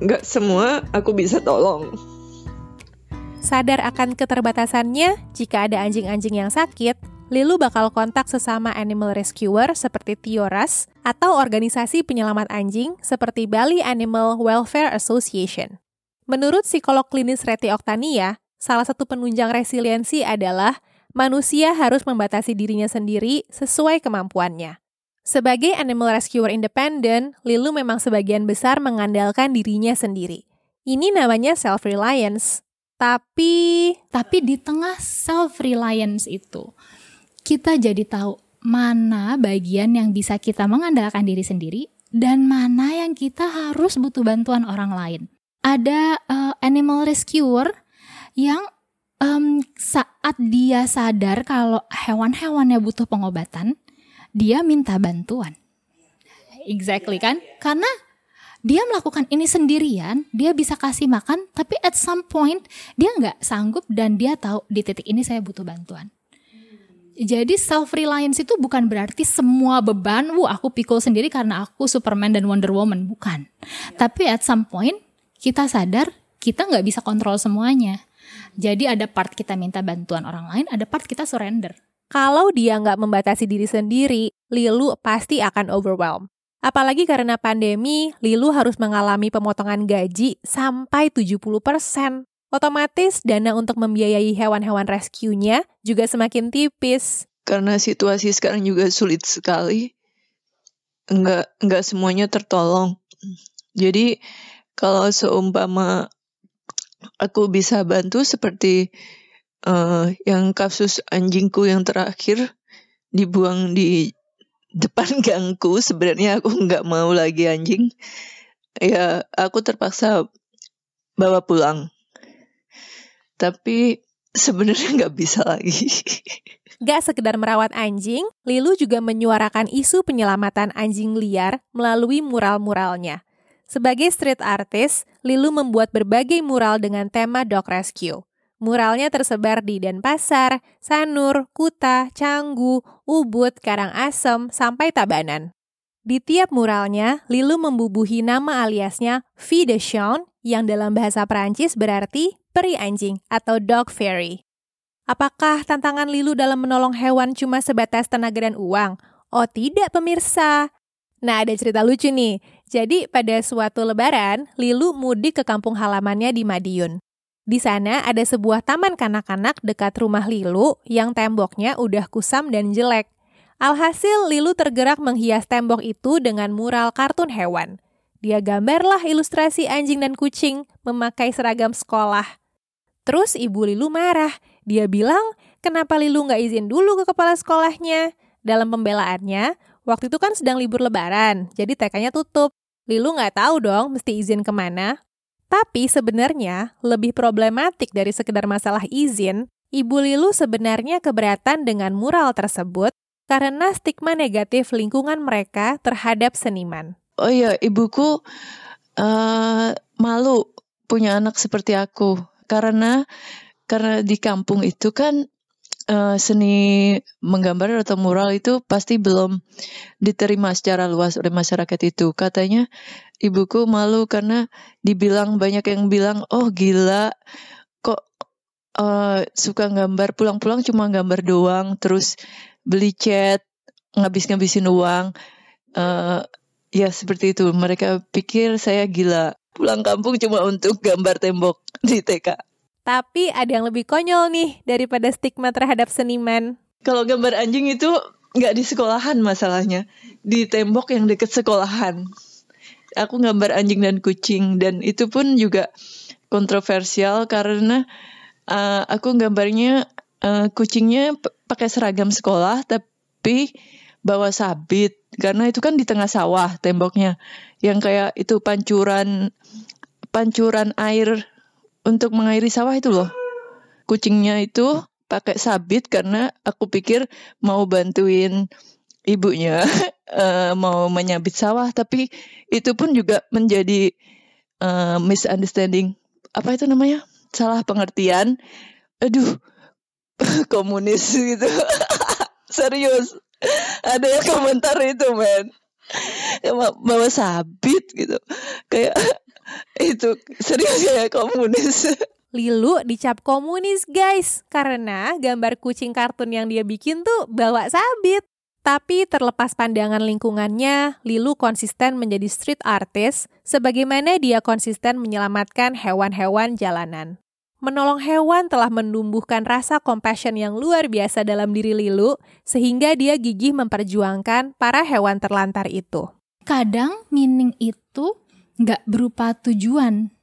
nggak uh, semua aku bisa tolong. Sadar akan keterbatasannya, jika ada anjing-anjing yang sakit, Lilu bakal kontak sesama animal rescuer seperti Tioras atau organisasi penyelamat anjing seperti Bali Animal Welfare Association. Menurut psikolog klinis Reti Oktania, salah satu penunjang resiliensi adalah manusia harus membatasi dirinya sendiri sesuai kemampuannya. Sebagai animal rescuer independen, Lilu memang sebagian besar mengandalkan dirinya sendiri. Ini namanya self-reliance. Tapi... Tapi di tengah self-reliance itu, kita jadi tahu mana bagian yang bisa kita mengandalkan diri sendiri dan mana yang kita harus butuh bantuan orang lain. Ada uh, animal rescuer yang um, saat dia sadar kalau hewan-hewannya butuh pengobatan, dia minta bantuan. Exactly kan? Karena dia melakukan ini sendirian, dia bisa kasih makan, tapi at some point dia nggak sanggup dan dia tahu di titik ini saya butuh bantuan. Jadi self reliance itu bukan berarti semua beban, wah aku pikul sendiri karena aku Superman dan Wonder Woman, bukan. Tapi at some point kita sadar kita nggak bisa kontrol semuanya. Jadi ada part kita minta bantuan orang lain, ada part kita surrender. Kalau dia nggak membatasi diri sendiri, Lilu pasti akan overwhelm. Apalagi karena pandemi, Lilu harus mengalami pemotongan gaji sampai 70%. Otomatis dana untuk membiayai hewan-hewan rescue-nya juga semakin tipis. Karena situasi sekarang juga sulit sekali. Enggak, enggak semuanya tertolong. Jadi kalau seumpama aku bisa bantu seperti uh, yang kasus anjingku yang terakhir dibuang di depan gangku. Sebenarnya aku nggak mau lagi anjing. Ya aku terpaksa bawa pulang. Tapi sebenarnya nggak bisa lagi. Gak sekedar merawat anjing, Lilu juga menyuarakan isu penyelamatan anjing liar melalui mural-muralnya. Sebagai street artist, Lilu membuat berbagai mural dengan tema dog rescue. Muralnya tersebar di Denpasar, Sanur, Kuta, Canggu, Ubud, Karangasem, sampai Tabanan. Di tiap muralnya, Lilu membubuhi nama aliasnya Fille de Chien yang dalam bahasa Perancis berarti peri anjing atau dog fairy. Apakah tantangan Lilu dalam menolong hewan cuma sebatas tenaga dan uang? Oh tidak pemirsa. Nah ada cerita lucu nih. Jadi pada suatu lebaran, Lilu mudik ke kampung halamannya di Madiun. Di sana ada sebuah taman kanak-kanak dekat rumah Lilu yang temboknya udah kusam dan jelek. Alhasil Lilu tergerak menghias tembok itu dengan mural kartun hewan. Dia gambarlah ilustrasi anjing dan kucing memakai seragam sekolah. Terus ibu Lilu marah. Dia bilang, kenapa Lilu nggak izin dulu ke kepala sekolahnya? Dalam pembelaannya, waktu itu kan sedang libur lebaran, jadi TK-nya tutup. Lilu nggak tahu dong mesti izin ke mana. Tapi sebenarnya lebih problematik dari sekedar masalah izin, Ibu Lilu sebenarnya keberatan dengan mural tersebut karena stigma negatif lingkungan mereka terhadap seniman. Oh iya, ibuku uh, malu punya anak seperti aku karena karena di kampung itu kan uh, seni menggambar atau mural itu pasti belum diterima secara luas oleh masyarakat itu. Katanya ibuku malu karena dibilang banyak yang bilang, "Oh, gila. Kok uh, suka gambar pulang-pulang cuma gambar doang, terus beli cat, ngabis-ngabisin uang." Uh, ya seperti itu. Mereka pikir saya gila. Pulang kampung cuma untuk gambar tembok di TK. Tapi ada yang lebih konyol nih daripada stigma terhadap seniman. Kalau gambar anjing itu nggak di sekolahan masalahnya, di tembok yang deket sekolahan. Aku gambar anjing dan kucing dan itu pun juga kontroversial karena uh, aku gambarnya uh, kucingnya pakai seragam sekolah tapi bawa sabit karena itu kan di tengah sawah temboknya yang kayak itu pancuran pancuran air untuk mengairi sawah itu loh. Kucingnya itu pakai sabit karena aku pikir mau bantuin ibunya uh, mau menyabit sawah. Tapi itu pun juga menjadi uh, misunderstanding. Apa itu namanya? Salah pengertian. Aduh komunis gitu. Serius. Ada yang komentar itu men. Bawa sabit gitu. Kayak itu serius ya komunis. Lilu dicap komunis guys karena gambar kucing kartun yang dia bikin tuh bawa sabit. Tapi terlepas pandangan lingkungannya, Lilu konsisten menjadi street artist sebagaimana dia konsisten menyelamatkan hewan-hewan jalanan. Menolong hewan telah menumbuhkan rasa compassion yang luar biasa dalam diri Lilu, sehingga dia gigih memperjuangkan para hewan terlantar itu. Kadang meaning itu nggak berupa tujuan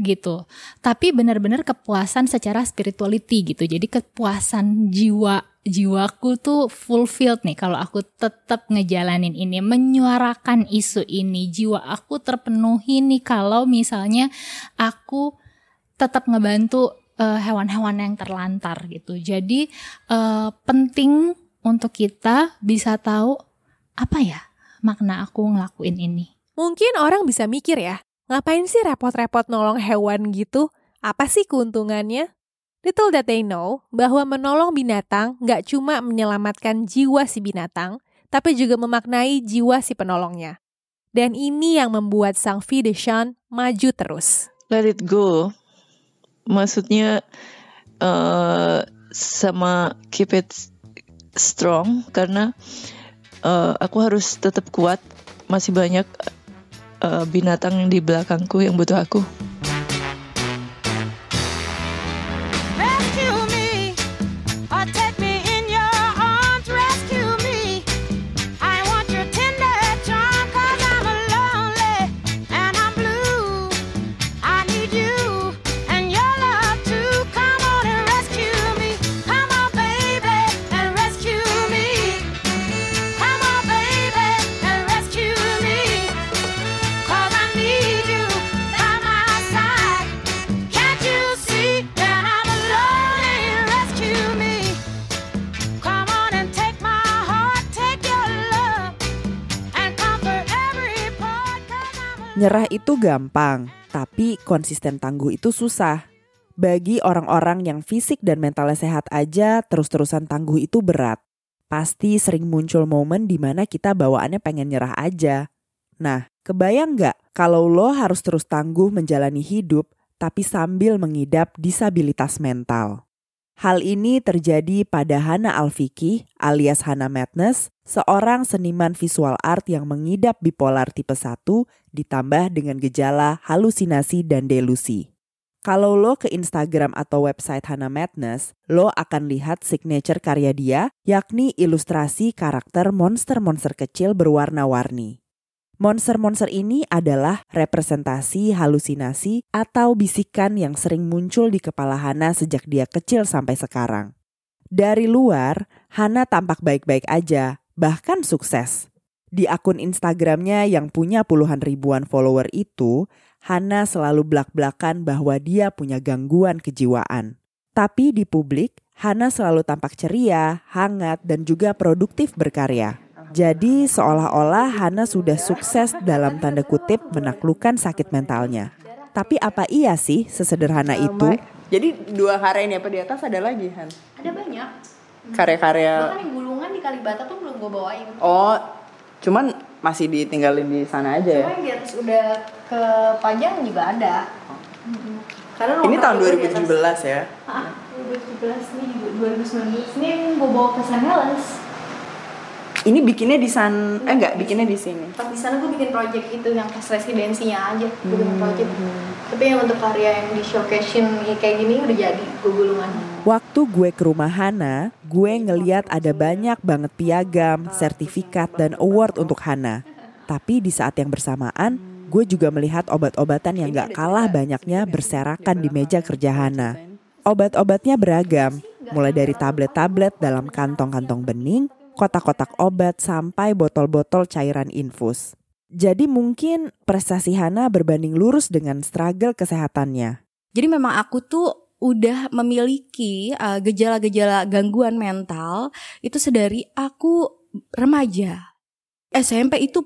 gitu tapi benar-benar kepuasan secara spirituality gitu jadi kepuasan jiwa jiwaku tuh fulfilled nih kalau aku tetap ngejalanin ini, menyuarakan isu ini. Jiwa aku terpenuhi nih kalau misalnya aku tetap ngebantu eh, hewan-hewan yang terlantar gitu. Jadi eh, penting untuk kita bisa tahu apa ya makna aku ngelakuin ini. Mungkin orang bisa mikir ya, ngapain sih repot-repot nolong hewan gitu? Apa sih keuntungannya? Little that they know bahwa menolong binatang nggak cuma menyelamatkan jiwa si binatang, tapi juga memaknai jiwa si penolongnya. Dan ini yang membuat sang Fideshan maju terus. Let it go. Maksudnya uh, sama keep it strong karena uh, aku harus tetap kuat. Masih banyak uh, binatang yang di belakangku yang butuh aku. Itu gampang, tapi konsisten tangguh itu susah. Bagi orang-orang yang fisik dan mentalnya sehat aja, terus-terusan tangguh itu berat. Pasti sering muncul momen di mana kita bawaannya pengen nyerah aja. Nah, kebayang nggak kalau lo harus terus tangguh menjalani hidup, tapi sambil mengidap disabilitas mental? Hal ini terjadi pada Hana Alfiki alias Hana Madness, seorang seniman visual art yang mengidap bipolar tipe 1 ditambah dengan gejala halusinasi dan delusi. Kalau lo ke Instagram atau website Hana Madness, lo akan lihat signature karya dia, yakni ilustrasi karakter monster-monster kecil berwarna-warni. Monster-monster ini adalah representasi halusinasi atau bisikan yang sering muncul di kepala Hana sejak dia kecil sampai sekarang. Dari luar, Hana tampak baik-baik aja, bahkan sukses. Di akun Instagramnya yang punya puluhan ribuan follower itu, Hana selalu belak-belakan bahwa dia punya gangguan kejiwaan. Tapi di publik, Hana selalu tampak ceria, hangat, dan juga produktif berkarya. Jadi seolah-olah Hana sudah sukses dalam tanda kutip menaklukkan sakit mentalnya. Tapi apa iya sih sesederhana itu? Jadi dua karya ini apa di atas ada lagi Han? Ada banyak. Karya-karya Bahkan yang gulungan di Kalibata tuh belum gue bawain. Oh, cuman masih ditinggalin di sana aja ya? Cuma yang di atas udah ke Pajang juga ada. Mm-mm. Karena Ini tahun itu di atas. 2017 ya? Ah, 2017 nih juga 2019 ini yang gue bawa ke San Helens. Ini bikinnya di san, eh enggak, bikinnya di sini. Pas di sana gue bikin project itu yang pas residensinya aja, gue bikin Hmm. project. Tapi yang untuk karya yang di showcasein kayak gini udah jadi gue gulungan. Waktu gue ke rumah Hana, gue ngeliat ada banyak banget piagam, sertifikat, dan award untuk Hana. Tapi di saat yang bersamaan, gue juga melihat obat-obatan yang gak kalah banyaknya berserakan di meja kerja Hana. Obat-obatnya beragam, mulai dari tablet-tablet dalam kantong-kantong bening, kotak-kotak obat, sampai botol-botol cairan infus. Jadi mungkin prestasi Hana berbanding lurus dengan struggle kesehatannya. Jadi memang aku tuh udah memiliki uh, gejala-gejala gangguan mental itu sedari aku remaja. SMP itu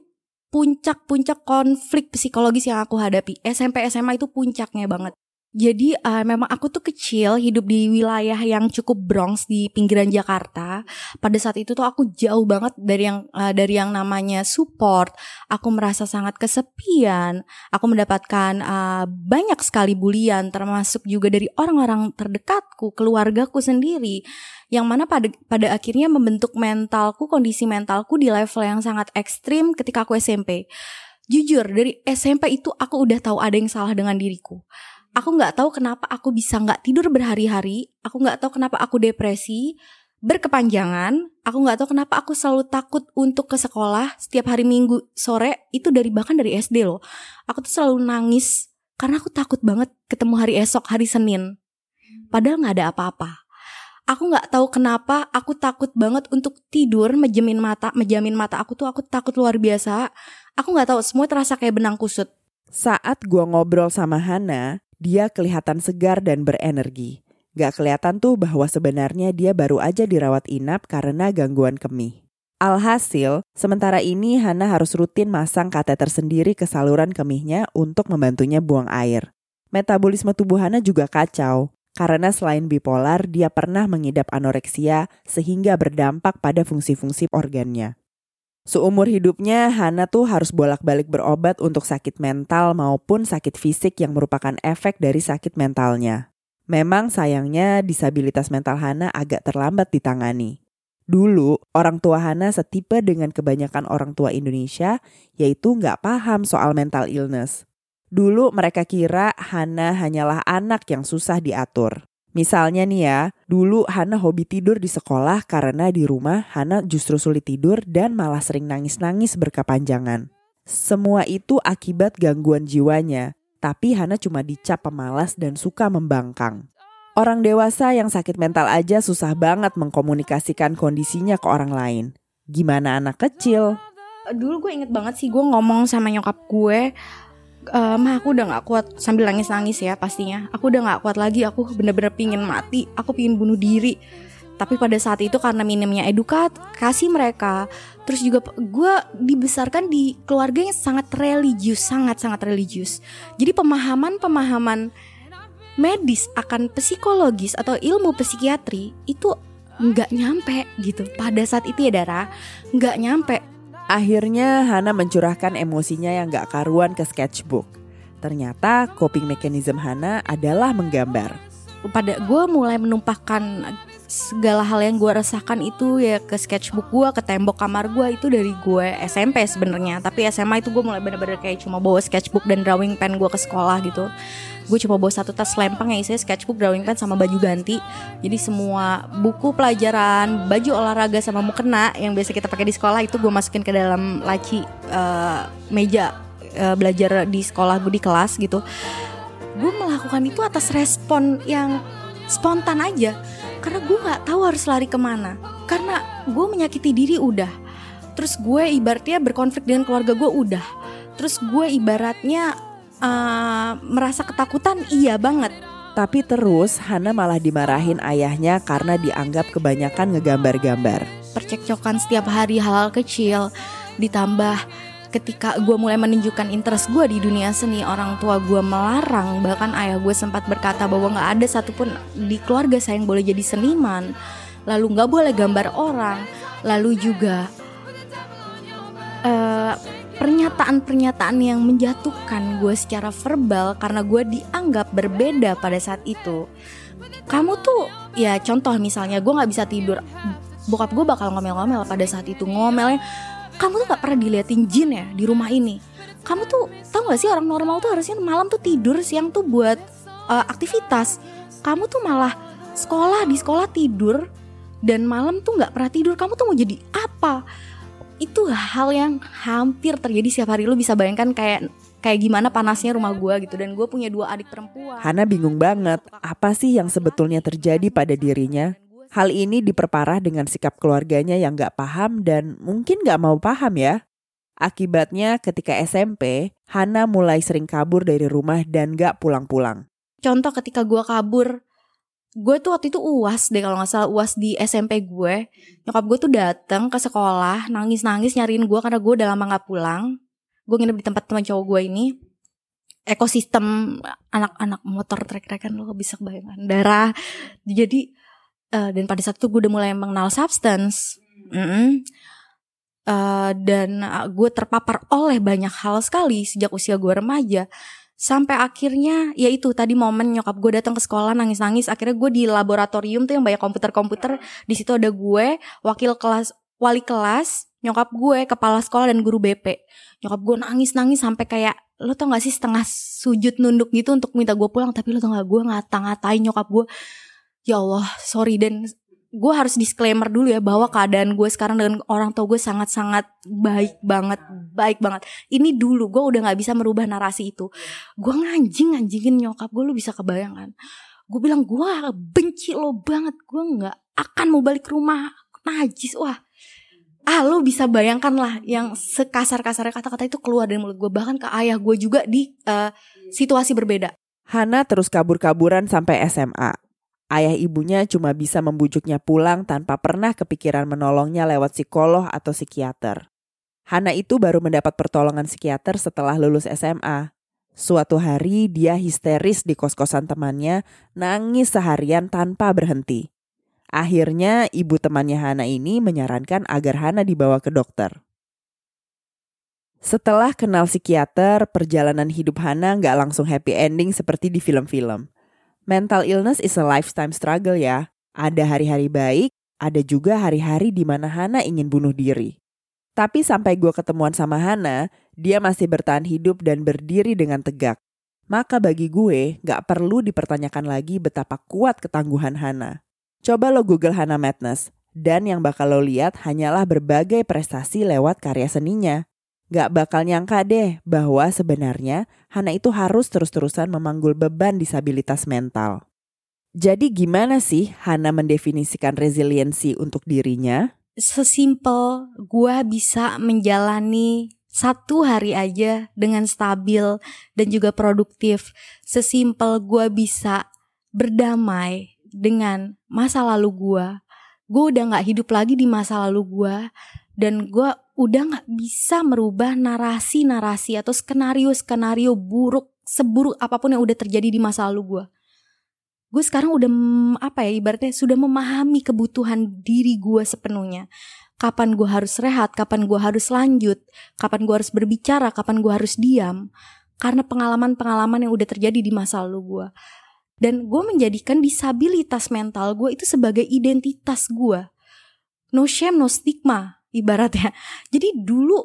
puncak-puncak konflik psikologis yang aku hadapi. SMP SMA itu puncaknya banget. Jadi uh, memang aku tuh kecil hidup di wilayah yang cukup Bronx di pinggiran Jakarta. Pada saat itu tuh aku jauh banget dari yang uh, dari yang namanya support. Aku merasa sangat kesepian. Aku mendapatkan uh, banyak sekali bulian termasuk juga dari orang-orang terdekatku, keluargaku sendiri. Yang mana pada pada akhirnya membentuk mentalku, kondisi mentalku di level yang sangat ekstrim ketika aku SMP. Jujur dari SMP itu aku udah tahu ada yang salah dengan diriku aku nggak tahu kenapa aku bisa nggak tidur berhari-hari aku nggak tahu kenapa aku depresi berkepanjangan aku nggak tahu kenapa aku selalu takut untuk ke sekolah setiap hari minggu sore itu dari bahkan dari SD loh. Aku tuh selalu nangis karena aku takut banget ketemu hari esok hari Senin. Padahal nggak ada apa-apa. Aku nggak tahu kenapa aku takut banget untuk tidur menjamin mata menjamin mata aku tuh aku takut luar biasa. Aku nggak tahu semua terasa kayak benang kusut. Saat gua ngobrol sama Hana, dia kelihatan segar dan berenergi. Gak kelihatan tuh bahwa sebenarnya dia baru aja dirawat inap karena gangguan kemih. Alhasil, sementara ini Hana harus rutin masang kateter sendiri ke saluran kemihnya untuk membantunya buang air. Metabolisme tubuh Hana juga kacau, karena selain bipolar, dia pernah mengidap anoreksia sehingga berdampak pada fungsi-fungsi organnya. Seumur hidupnya, Hana tuh harus bolak-balik berobat untuk sakit mental maupun sakit fisik yang merupakan efek dari sakit mentalnya. Memang sayangnya disabilitas mental Hana agak terlambat ditangani. Dulu, orang tua Hana setipe dengan kebanyakan orang tua Indonesia, yaitu nggak paham soal mental illness. Dulu mereka kira Hana hanyalah anak yang susah diatur. Misalnya nih ya, dulu Hana hobi tidur di sekolah karena di rumah Hana justru sulit tidur dan malah sering nangis-nangis berkepanjangan. Semua itu akibat gangguan jiwanya, tapi Hana cuma dicap pemalas dan suka membangkang. Orang dewasa yang sakit mental aja susah banget mengkomunikasikan kondisinya ke orang lain. Gimana anak kecil? dulu gue inget banget sih gue ngomong sama nyokap gue "Eh, mah aku udah gak kuat sambil nangis-nangis ya pastinya. Aku udah gak kuat lagi aku bener-bener pingin mati aku pingin bunuh diri. Tapi pada saat itu karena minimnya edukasi mereka terus juga gue dibesarkan di keluarga yang sangat religius sangat sangat religius. Jadi pemahaman pemahaman medis akan psikologis atau ilmu psikiatri itu nggak nyampe gitu. Pada saat itu ya Dara nggak nyampe Akhirnya Hana mencurahkan emosinya yang gak karuan ke sketchbook. Ternyata coping mechanism Hana adalah menggambar. pada gue mulai menumpahkan segala hal yang gue rasakan itu ya ke sketchbook gue ke tembok kamar gue itu dari gue SMP sebenarnya. Tapi SMA itu gue mulai bener-bener kayak cuma bawa sketchbook dan drawing pen gue ke sekolah gitu. Gue cuma bawa satu tas lempang yang isinya sketchbook drawing pen sama baju ganti. Jadi semua buku pelajaran baju olahraga sama mukena yang biasa kita pakai di sekolah itu gue masukin ke dalam laci eh, meja eh, belajar di sekolah gue di kelas gitu. Gue melakukan itu atas respon yang spontan aja karena gue nggak tahu harus lari ke mana. Karena gue menyakiti diri udah. Terus gue ibaratnya berkonflik dengan keluarga gue udah. Terus gue ibaratnya eh, merasa ketakutan iya banget. Tapi terus Hana malah dimarahin ayahnya karena dianggap kebanyakan ngegambar-gambar. percekcokan setiap hari hal-hal kecil ditambah ketika gue mulai menunjukkan interest gue di dunia seni orang tua gue melarang. Bahkan ayah gue sempat berkata bahwa nggak ada satupun di keluarga saya yang boleh jadi seniman. Lalu nggak boleh gambar orang. Lalu juga eh, pernyataan-pernyataan yang menjatuhkan gue secara verbal karena gue dianggap berbeda pada saat itu. Kamu tuh ya contoh misalnya gue nggak bisa tidur. Bokap gue bakal ngomel-ngomel pada saat itu. Ngomelnya kamu tuh nggak pernah diliatin jin ya di rumah ini. Kamu tuh tau gak sih orang normal tuh harusnya malam tuh tidur siang tuh buat eh, aktivitas. Kamu tuh malah sekolah di sekolah tidur dan malam tuh nggak pernah tidur. Kamu tuh mau jadi apa? Itu hal yang hampir terjadi setiap hari. Lu bisa bayangkan kayak kayak gimana panasnya rumah gue gitu. Dan gue punya dua adik perempuan. Hana bingung banget, apa sih yang sebetulnya terjadi pada dirinya? Hal ini diperparah dengan sikap keluarganya yang gak paham dan mungkin gak mau paham ya. Akibatnya ketika SMP, Hana mulai sering kabur dari rumah dan gak pulang-pulang. contoh ketika gue kabur gue tuh waktu itu uas deh kalau nggak salah uas di SMP gue nyokap gue tuh datang ke sekolah nangis nangis nyariin gue karena gue udah lama nggak pulang. Gue nginep di tempat teman cowok gue ini. Ekosistem anak-anak motor trek-trekan lo bisa kebayangkan. Darah. Jadi eh, dan pada saat itu gue udah mulai mengenal substance. Mm-mm. Eh, dan eh, gue terpapar oleh banyak hal sekali sejak usia gue remaja. Sampai akhirnya ya itu tadi momen nyokap gue datang ke sekolah nangis-nangis. Akhirnya gue di laboratorium tuh yang banyak komputer-komputer. Di situ ada gue wakil kelas wali kelas nyokap gue kepala sekolah dan guru BP nyokap gue nangis-nangis sampai kayak lo tau gak sih setengah sujud nunduk gitu untuk minta gue pulang tapi lo tau gak gue ngata-ngatain nyokap gue ya Allah sorry dan gue harus disclaimer dulu ya bahwa keadaan gue sekarang dengan orang tua gue sangat-sangat baik banget baik banget. Ini dulu gue udah nggak bisa merubah narasi itu. Gue nganjing nganjingin nyokap gue lu bisa kebayangkan gue bilang gue benci lo banget gue nggak akan mau balik ke rumah. Najis wah. Ah lo bisa bayangkan lah yang sekasar-kasarnya kata-kata itu keluar dari mulut gue bahkan ke ayah gue juga di uh, situasi berbeda. Hana terus kabur-kaburan sampai SMA. Ayah ibunya cuma bisa membujuknya pulang tanpa pernah kepikiran menolongnya lewat psikolog atau psikiater. Hana itu baru mendapat pertolongan psikiater setelah lulus SMA. Suatu hari dia histeris di kos-kosan temannya, nangis seharian tanpa berhenti. Akhirnya ibu temannya Hana ini menyarankan agar Hana dibawa ke dokter. Setelah kenal psikiater, perjalanan hidup Hana nggak langsung happy ending seperti di film-film. Mental illness is a lifetime struggle ya. Ada hari-hari baik, ada juga hari-hari di mana Hana ingin bunuh diri. Tapi sampai gue ketemuan sama Hana, dia masih bertahan hidup dan berdiri dengan tegak. Maka bagi gue, gak perlu dipertanyakan lagi betapa kuat ketangguhan Hana. Coba lo Google Hana Madness, dan yang bakal lo lihat hanyalah berbagai prestasi lewat karya seninya. Gak bakal nyangka deh bahwa sebenarnya Hana itu harus terus-terusan memanggul beban disabilitas mental. Jadi gimana sih Hana mendefinisikan resiliensi untuk dirinya? Sesimpel gue bisa menjalani satu hari aja dengan stabil dan juga produktif. Sesimpel gue bisa berdamai dengan masa lalu gue. Gue udah gak hidup lagi di masa lalu gue. Dan gue udah nggak bisa merubah narasi-narasi atau skenario-skenario buruk seburuk apa pun yang udah terjadi di masa lalu gue. Gue sekarang udah apa ya ibaratnya sudah memahami kebutuhan diri gue sepenuhnya. Kapan gue harus rehat, kapan gue harus lanjut, kapan gue harus berbicara, kapan gue harus diam. Karena pengalaman-pengalaman yang udah terjadi di masa lalu gue. Dan gue menjadikan disabilitas mental gue itu sebagai identitas gue. No shame, no stigma ibaratnya. Jadi dulu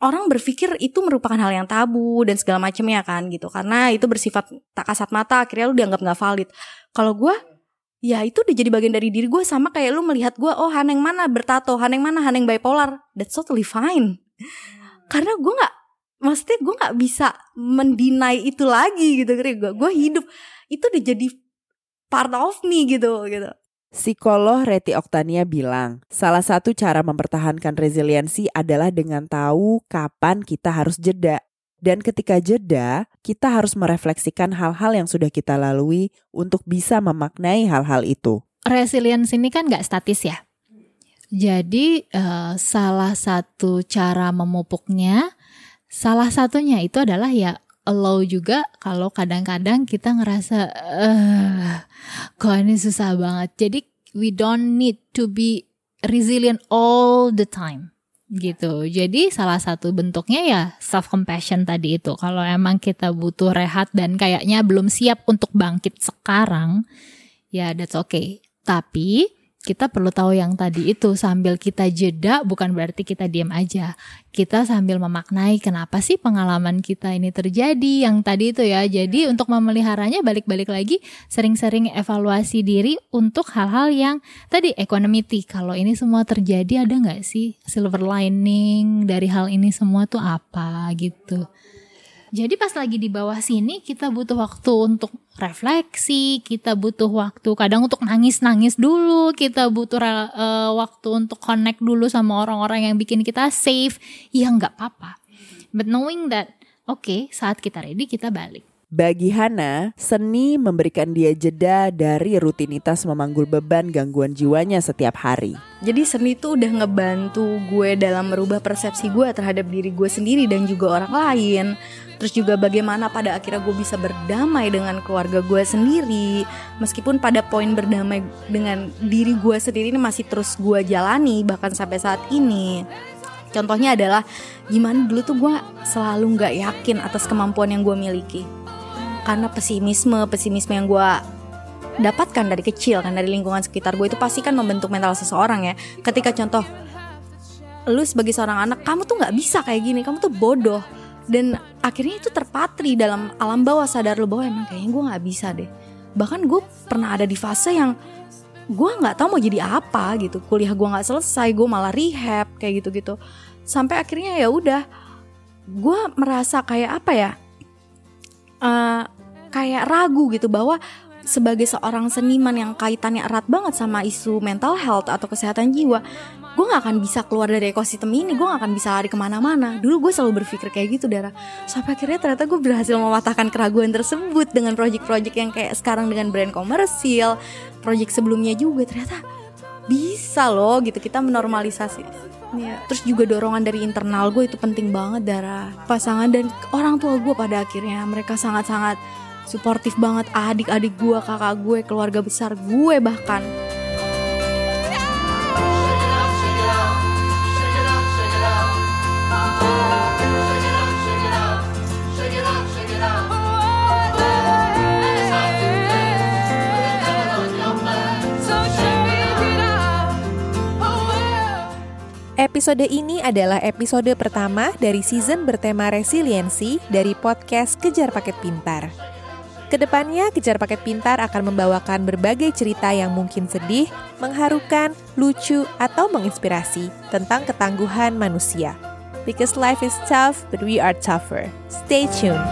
orang berpikir itu merupakan hal yang tabu dan segala macamnya kan gitu. Karena itu bersifat tak kasat mata akhirnya lu dianggap nggak valid. Kalau gue ya itu udah jadi bagian dari diri gue sama kayak lu melihat gue oh Haneng mana bertato Haneng mana Haneng bipolar. That's totally fine. Karena gue nggak maksudnya gue nggak bisa mendinai itu lagi gitu. Gue gue hidup. Itu udah jadi part of me gitu gitu Psikolog Reti Oktania bilang, salah satu cara mempertahankan resiliensi adalah dengan tahu kapan kita harus jeda. Dan ketika jeda, kita harus merefleksikan hal-hal yang sudah kita lalui untuk bisa memaknai hal-hal itu. Resiliensi ini kan gak statis ya. Jadi uh, salah satu cara memupuknya, salah satunya itu adalah ya allow juga kalau kadang-kadang kita ngerasa uh, kok ini susah banget. Jadi we don't need to be resilient all the time gitu. Jadi salah satu bentuknya ya self compassion tadi itu. Kalau emang kita butuh rehat dan kayaknya belum siap untuk bangkit sekarang, ya that's okay. Tapi kita perlu tahu yang tadi itu sambil kita jeda bukan berarti kita diam aja. Kita sambil memaknai kenapa sih pengalaman kita ini terjadi yang tadi itu ya. Jadi untuk memeliharanya balik-balik lagi sering-sering evaluasi diri untuk hal-hal yang tadi equanimity. Kalau ini semua terjadi ada nggak sih silver lining dari hal ini semua tuh apa gitu. Jadi pas lagi di bawah sini kita butuh waktu untuk refleksi, kita butuh waktu kadang untuk nangis-nangis dulu, kita butuh uh, waktu untuk connect dulu sama orang-orang yang bikin kita safe. Ya nggak apa-apa. But knowing that, oke okay, saat kita ready kita balik. Bagi Hana, seni memberikan dia jeda dari rutinitas memanggul beban gangguan jiwanya setiap hari. Jadi seni itu udah ngebantu gue dalam merubah persepsi gue terhadap diri gue sendiri dan juga orang lain. Terus juga bagaimana pada akhirnya gue bisa berdamai dengan keluarga gue sendiri. Meskipun pada poin berdamai dengan diri gue sendiri ini masih terus gue jalani bahkan sampai saat ini. Contohnya adalah gimana dulu tuh gue selalu gak yakin atas kemampuan yang gue miliki Karena pesimisme, pesimisme yang gue dapatkan dari kecil kan dari lingkungan sekitar gue itu pasti kan membentuk mental seseorang ya. Ketika contoh lu sebagai seorang anak kamu tuh nggak bisa kayak gini kamu tuh bodoh. Dan akhirnya itu terpatri dalam alam bawah sadar lo bahwa emang kayaknya gue nggak bisa deh. Bahkan gue pernah ada di fase yang gue nggak tahu mau jadi apa gitu. Kuliah gue nggak selesai gue malah rehab kayak gitu gitu sampai akhirnya ya udah gue merasa kayak apa ya uh, kayak ragu gitu bahwa sebagai seorang seniman yang kaitannya erat banget sama isu mental health atau kesehatan jiwa, gue nggak akan bisa keluar dari ekosistem ini, gue gak akan bisa lari ke mana-mana. Dulu gue selalu berpikir kayak gitu, Dara. Sampai akhirnya ternyata gue berhasil mematahkan keraguan tersebut dengan project-project yang kayak sekarang dengan brand komersil, project sebelumnya juga ternyata bisa loh gitu kita menormalisasi. Ya. Terus juga dorongan dari internal gue itu penting banget Dara. Pasangan dan orang tua gue pada akhirnya mereka sangat-sangat suportif banget adik-adik gue, kakak gue, keluarga besar gue bahkan. Episode ini adalah episode pertama dari season bertema resiliensi dari podcast Kejar Paket Pintar. Ke depannya, Kejar Paket Pintar akan membawakan berbagai cerita yang mungkin sedih, mengharukan, lucu, atau menginspirasi tentang ketangguhan manusia. Because life is tough, but we are tougher. Stay tuned.